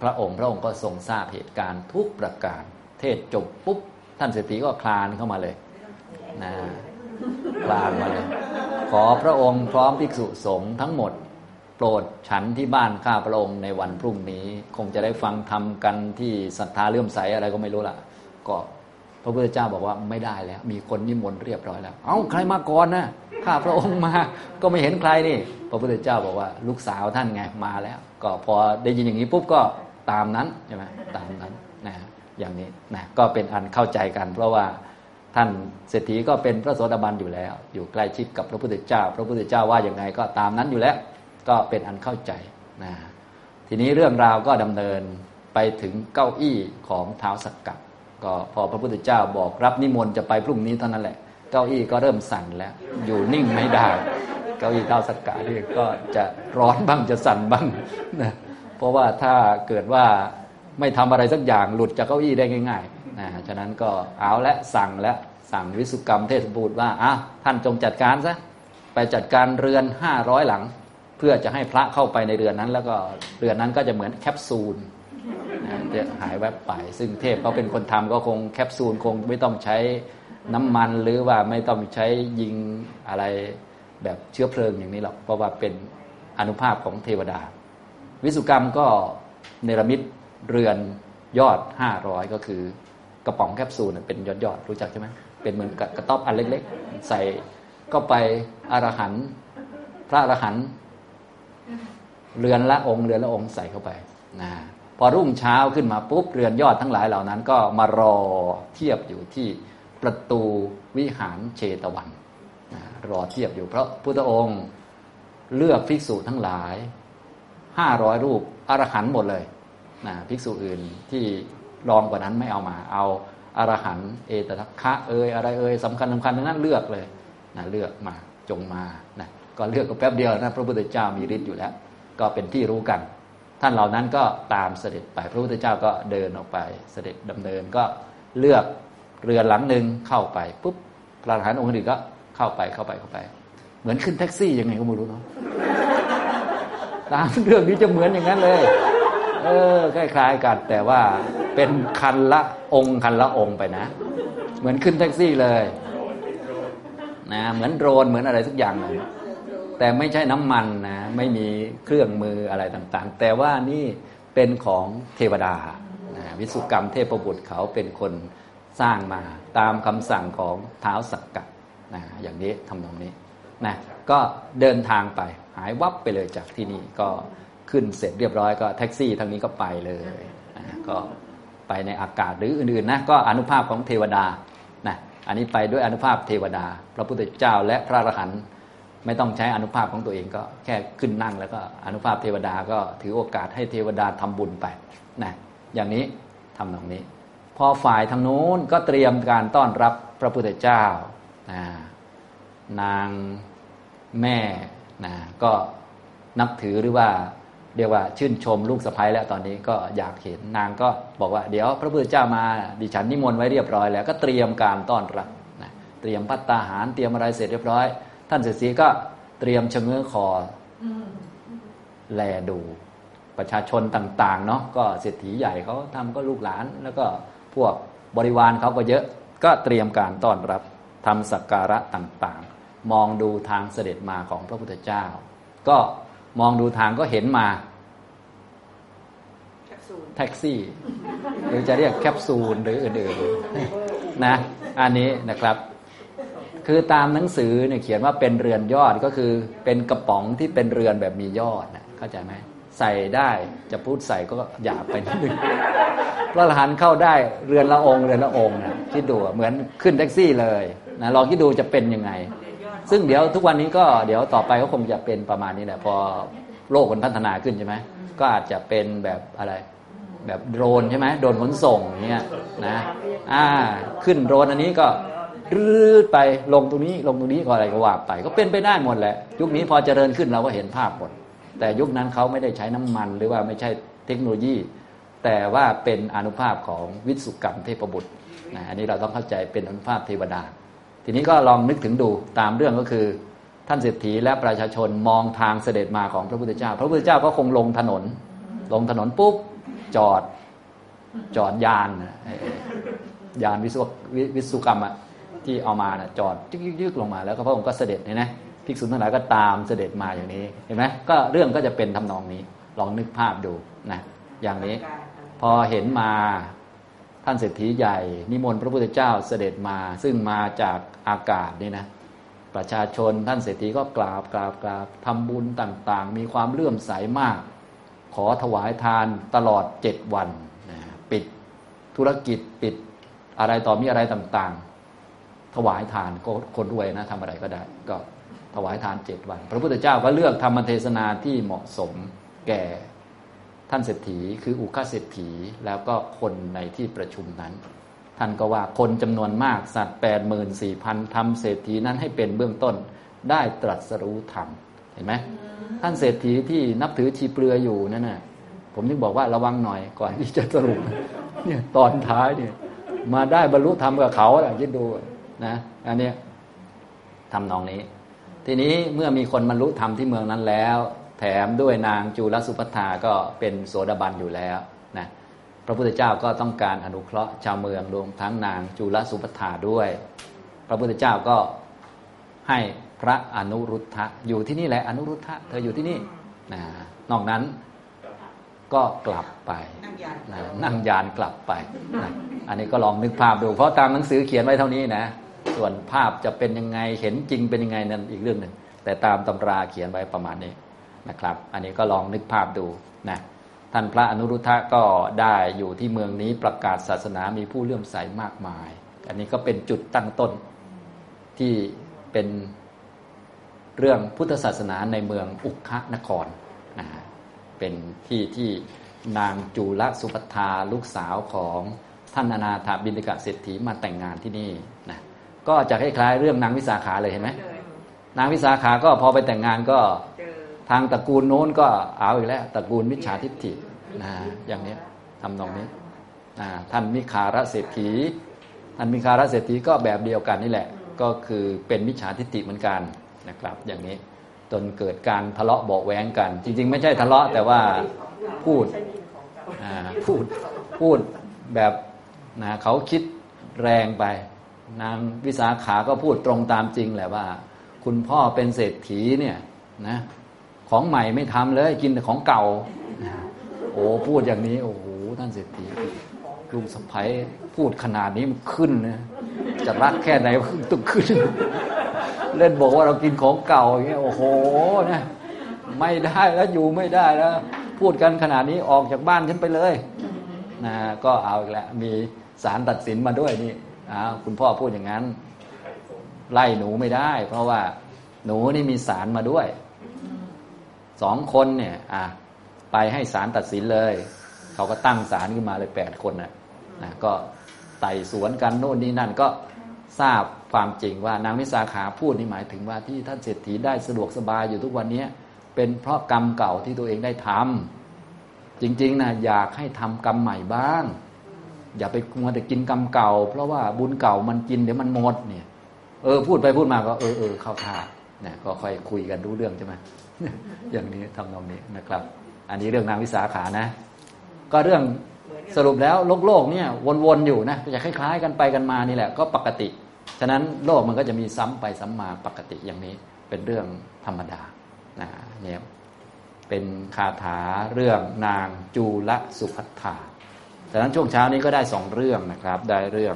พระองค์พระองค์ก็ทรงทราบเหตุการณ์ทุกประการ เทศจบปุ๊บ ท่านเศรษฐีก็คลานเข้ามาเลยนะคลานมาเลย ขอพระองค์พร้อมภิกษุสงฆ์ทั้งหมด โปรดฉันที่บ้านข้าพระองค์ในวันพรุ่งนี้ คงจะได้ฟังธรรมกันที่ศรัทธาเลื่อมใสอะไรก็ไม่รู้ละก็พระพุทธเจ้าบอกว่าไม่ได้แล้ว มีคนนิมนต์เรียบร้อยแล้ว เอา้าใครมาก่อนนะข้าพระองค์มาก็ไม่เห็นใครนี่ พระพุทธเจ้าบอกว่า ลูกสาวท่านไงมาแล้ว ก็พอได้ยินอย่างนี้ปุ๊บก็ตามนั้นใช่ไหมตามนั้นนะอย่างนี้นะก็เป็นอันเข้าใจกัน เพราะว่าท่านเศรษฐีก็เป็นพระโสดาบันอยู่แล้ว อยู่ใกล้ชิดกับพระพุทธเจ้า พระพุทธเจ้าว่าอย่างไงก็ตามนั้นอยู่แล้ว ก็เป็นอันเข้าใจนะทีนี้เรื่องราวก็ดำเนินไปถึงเก้าอี้ของเท้าสักกัดก็พอพระพุทธเจ้าบอกรับนิมนต์จะไปพรุ่งนี้เท่านั้นแหละ เก้าอี้ก็เริ่มสั่นแล้ว อยู่นิ่งไม่ได้ เก้าอี้เท้าสักกะนี่ก็จะร้อนบ้างจะสั่นบ้างนะเพราะว่าถ้าเกิดว่าไม่ทำอะไรสักอย่างหลุดจากเก้าอี้ได้ง่ายๆนะฉะนั้นก็เอาและสั่งและสั่งวิสุกรรมเทศบูตรว่าอะท่านจงจัดการซะไปจัดการเรือนห้าร้อยหลัง เพื่อจะให้พระเข้าไปในเรือนนั้น แล้วก็เรือนนั้นก็จะเหมือนแคปซูลจะหายแวบไป ซึ่งเทพเขาเป็นคนทำก็คงแคปซูลคงไม่ต้องใช้น้ำมันหรือว่าไม่ต้องใช้ยิงอะไรแบบเชื้อเพลิงอย่างนี้หรอกเพราะว่าเป็นอนุภาพของเทวดา วิสุกรรมก็เนรมิตเรือนยอดห้าร้อยก็คือกระป๋องแคปซูลเป็นยอดยอดรู้จักใช่ไหมเป็นเหมือนกระต๊อบอันเล็ก ๆ ใส่ก็ไปอรหันพระอรหันต์ เรือนละองค์เรือนละองค์ใส่เข้าไปนะพอรุ่งเช้าขึ้นมาปุ๊บเรือนยอดทั้งหลายเหล่านั้น ก็มารอเทียบอยู่ที่ประตูวิหารเชตวันนะรอเทียบอยู่เพราะพุทธองค์เลือกภิกษุทั้งหลายห้าร้อยรูปอรหันหมดเลยนะภิกษุอื่นที่รองกว่านั้นไม่เอามา เอาอรหันเอตทัคคะเอยอะไรเอยสำคัญสำคัญทั้งนั้นเลือกเลยนะเลือกมาจงมานะก็เลือกก็แป๊บเดียวนะพระพุทธเจ้ามีฤทธิ์อยู่แล้ว ก็เป็นที่รู้กัน ท่านเหล่านั้นก็ตามเสด็จไปพระพุทธเจ้าก็เดินออกไปเสด็จดำเนินก็เลือกเรือหลังหนึ่งเข้าไปปุ๊บพระอรหันต์องค์อื่นก็เข้าไปเข้าไปเข้าไป เหมือนขึ้นแท็กซี่ยังไงก็ไม่รู้เนาะตามเรื่องนี้จะเหมือนอย่างนั้นเลย เออคล้ายๆกันแต่ว่าเป็นคันละองค์คันละองค์ไปนะ เหมือนขึ้นแท็กซี่เลยนะเหมือนโดรนเหมือนอะไรสักอย่างเลย แต่ไม่ใช่น้ำมันนะไม่มีเครื่องมืออะไรต่างๆ แต่ว่านี่เป็นของเทวดานะวิสุกรรมเทพบุตรเขาเป็นคนสร้างมาตามคำสั่งของเท้าสักกะนะอย่างนี้ทำตรงนี้นะก็เดินทางไปหายวับไปเลยจากที่นี่ก็ขึ้นเสร็จเรียบร้อยก็แท็กซี่ทางนี้ก็ไปเลยนะก็ไปในอากาศหรืออื่นๆนะก็อนุภาพของเทวดานะอันนี้ไปด้วยอนุภาพเทวดา พระพุทธเจ้าและพระอรหันต์ ไม่ต้องใช้อนุภาพของตัวเองก็แค่ขึ้นนั่งแล้วก็อนุภาพเทวดาก็ถือโอกาสให้เทวดาทำบุญไปนะอย่างนี้ทำตรงนี้ พอฝ่ายทางนู้นก็เตรียมการต้อนรับพระพุทธเจ้านะนางแม่นะก็นับถือหรือว่าเรียกว่าชื่นชมลูกสะพ้ยแล้วตอนนี้ก็อยากเห็นนางก็บอกว่าเดี๋ยวพระพุทธเจ้ามาดิฉันนิมนต์ไว้เรียบร้อยแล้วก็เตรียมการต้อนรับนะเตรียมพัตตาหารเตรียมอะไรเสร็จเรียบร้อย ท่านเศรษฐีก็เตรียมชะเง้อคอแลดูประชาชนต่างๆเนาะก็เศรษฐีใหญ่เขาทำก็ลูกหลาน แล้วก็พวกบริวารเขาก็เยอะก็เตรียมการต้อนรับทำสักการะต่างๆ มองดูทางเสด็จมาของพระพุทธเจ้า ก็มองดูทางก็เห็นมาแท็กซี่ หรือจะเรียกแคปซูลหรืออื่นๆนะอันนี้นะครับ คือตามหนังสือเนี่ยเขียนว่าเป็นเรือนยอดก็คือเป็นกระป๋องที่เป็นเรือนแบบมียอดนะเข้าใจไหมใส่ได้จะพูดใส่ก็หยาบไปนิดนึงพระอรหันต์เข้าได้เรือนละองค์เรือนละองค์นะคิดดูเหมือนขึ้นแท็กซี่เลยนะลองคิดดูจะเป็นยังไง ซึ่งเดี๋ยวทุกวันนี้ก็เดี๋ยวต่อไปก็คงจะเป็นประมาณนี้แหละพอโลกมันพัฒนาขึ้นใช่ไหมก็อาจจะเป็นแบบอะไรแบบโดรนใช่ไหมโดรนขนส่งเนี่ยนะอ่าขึ้นโดรนอันนี้ก็ รืดไปลงตรงนี้ลงตรงนี้ก็อะไรก็ว่าไป ก็เป็นไปได้หมดแหละ ยุคนี้พอเจริญขึ้นเราก็เห็นภาพหมดแต่ยุคนั้นเขาไม่ได้ใช้น้ำมันหรือว่าไม่ใช่เทคโนโลยี แต่ว่าเป็นอนุภาพของวิสุกรรมเทพบุตรนะอันนี้เราต้องเข้าใจเป็นอนุภาพเทวดา ทีนี้ก็ลองนึกถึงดูตามเรื่องก็คือ ท่านเศรษฐีและประชาชนมองทางเสด็จมาของพระพุทธเจ้า พระพุทธเจ้าก็คงลงถนน ลงถนนปุ๊บจอดจอดยานยานวิศววิศวกรรมอะ ที่เอามานะจอดยึกๆลงมา แล้วก็พระองค์ก็เสด็จเนี่ยนะภิกษุทั้งหลายก็ตามเสด็จมาอย่างนี้เห็นไหมก็เรื่องก็จะเป็นทำนองนี้ ลองนึกภาพดูนะอย่างนี้ พอเห็นมาท่านเศรษฐีใหญ่ นิมนต์พระพุทธเจ้าเสด็จมา ซึ่งมาจากอากาศนี่นะประชาชนท่านเศรษฐีก็กราบกราบกราบทำบุญต่างๆ มีความเลื่อมใสมาก ขอถวายทานตลอดเจ็ดวันนะปิดธุรกิจปิดอะไรต่อมีอะไรต่างๆ ถวายทานก็คนรวยนะทำอะไรก็ได้ ก็ถวายทานเจ็ดวัน พระพุทธเจ้าก็เลือกธรรมเทศนาที่เหมาะสมแก่ท่านเศรษฐีคืออุคาเศรษฐีแล้วก็คนในที่ประชุมนั้น ท่านก็ว่าคนจำนวนมากสัตว์แปดหมื่นสี่พันทำเศรษฐีนั้นให้เป็นเบื้องต้นได้ตรัสรู้ธรรมเห็นไหมท่านเศรษฐีที่นับถือชีเปลืออยู่นั่นน่ะผมนึกบอกว่าระวังหน่อยก่อนที่จะสรุปเนี่ยตอนท้ายเนี่ยมาได้บรรลุธรรมกับเขาอะคิดดู นะอันเนี้ยทำนองนี้ ทีนี้เมื่อมีคนบรรลุธรรมที่เมืองนั้นแล้ว แถมด้วยนางจุลสุพัทธาก็เป็นโสดาบันอยู่แล้วนะพระพุทธเจ้าก็ต้องการอนุเคราะห์ชาวเมืองรวมทั้งนางจุลสุพัทธาด้วย พระพุทธเจ้าก็ให้พระอนุรุทธะอยู่ที่นี่แหละอนุรุทธะเธออยู่ที่นี่นะนอกนั้นก็กลับไปนะนั่งยานกลับไปนะอันนี้ก็ลองนึกภาพดู เพราะตามหนังสือเขียนไว้เท่านี้นะ ส่วนภาพจะเป็นยังไงเห็นจริงเป็นยังไงนั่นอีกเรื่องหนึ่งแต่ตามตำราเขียนไว้ประมาณนี้นะครับ อันนี้ก็ลองนึกภาพดูนะท่านพระอนุรุทธะก็ได้อยู่ที่เมืองนี้ประกาศศาสนามีผู้เลื่อมใสมากมาย อันนี้ก็เป็นจุดตั้งต้นที่เป็นเรื่องพุทธศาสนาในเมืองอุคะนครนะเป็นที่ที่นางจูลสุภัทาลูกสาวของท่านอนาถาบินกะเศรษฐีมาแต่งงานที่นี่นะ ก็จะคล้ายๆเรื่องนางวิสาขาเลยเห็นไหมนางวิสาขาก็พอไปแต่งงานก็ทางตระกูลโน้นก็เอาอีกแล้วตระกูลมิจฉาทิฏฐินะอย่างนี้ทำนองนี้นะท่านมิคารเศรษฐีท่านมิคารเศรษฐีก็แบบเดียวกันนี่แหละ ก็คือเป็นมิจฉาทิฏฐิเหมือนกันนะครับ อย่างนี้จนเกิดการทะเลาะเบาแหวงกัน จริง ๆ ไม่ใช่ทะเลาะแต่ว่าพูดพูดพูดแบบนะเขาคิดแรงไป นางวิสาขาก็พูดตรงตามจริงแหละว่า คุณพ่อเป็นเศรษฐีเนี่ยนะ ของใหม่ไม่ทำเลยกินแต่ของเก่า โอ้พูดอย่างนี้ โอ้โหท่านเศรษฐีลุงสะพ้ยพูดขนาดนี้มันขึ้นนะจะรักแค่ไหนมันต้องขึ้น เล่นบอกว่าเรากินของเก่าอย่างเงี้ยโอ้โหนะไม่ได้แล้วอยู่ไม่ได้แล้ว พูดกันขนาดนี้ออกจากบ้านฉันไปเลยนะก็เอาอีกแล้วมีสารตัดสินมาด้วยนี่ อ้าวคุณพ่อพูดอย่างนั้น ไล่หนูไม่ได้ เพราะว่าหนูนี่มีสารมาด้วยสองคนเนี่ย อะไปให้สารตัดสินเลย เขาก็ตั้งสารขึ้นมาเลยแปดคนนะนะก็ไต่สวนกันโน่นนี่นั่นก็ทราบความจริงว่านางวิสาขาพูดนี่หมายถึงว่าที่ท่านเศรษฐีได้สะดวกสบายอยู่ทุกวันนี้เป็นเพราะกรรมเก่าที่ตัวเองได้ทำจริง ๆนะอยากให้ทำกรรมใหม่บ้าง อย่าไปมัวแต่กินกรรมเก่า เพราะว่าบุญเก่ามันกินเดี๋ยวมันหมดเนี่ย เออ พูดไปพูดมาก็เออเออเข้าท่าเนี่ยก็ค่อยคุยกันรู้เรื่องใช่ไหมอย่างนี้ทำนองนี้นะครับ อันนี้เรื่องนางวิสาขานะ ก็เรื่องสรุปแล้วโลกโลกเนี่ยวนๆอยู่นะจะคล้าย ๆ กันไปกันมานี่แหละ ก็ปกติ ฉะนั้นโลกมันก็จะมีซ้ำไปซ้ำมาปกติอย่างนี้เป็นเรื่องธรรมดานะเนี่ยเป็นคาถาเรื่องนางจูลสุพัทธา ดังนั้นช่วงเช้านี้ก็ได้สองเรื่องนะครับ ได้เรื่อง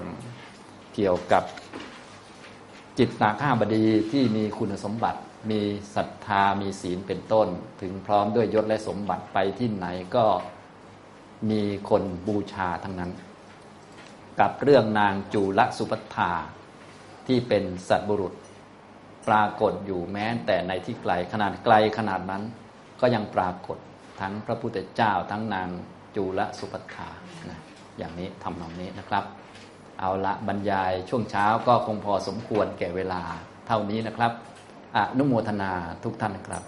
เกี่ยวกับจิตนาข้าบดีที่มีคุณสมบัติ มีศรัทธามีศีลเป็นต้น ถึงพร้อมด้วยยศและสมบัติไปที่ไหนก็มีคนบูชาทั้งนั้น กับเรื่องนางจูลสุพัทธาที่เป็นสัตบุรุษ ปรากฏอยู่แม้แต่ในที่ไกลขนาดไกลขนาดนั้น ก็ยังปรากฏทั้งพระพุทธเจ้าทั้งนาง จูลสุพัทธานะอย่างนี้ทำนองนี้นะครับ เอาละบรรยายช่วงเช้าก็คงพอสมควรแก่เวลาเท่านี้นะครับอนุโมทนาทุกท่านครับ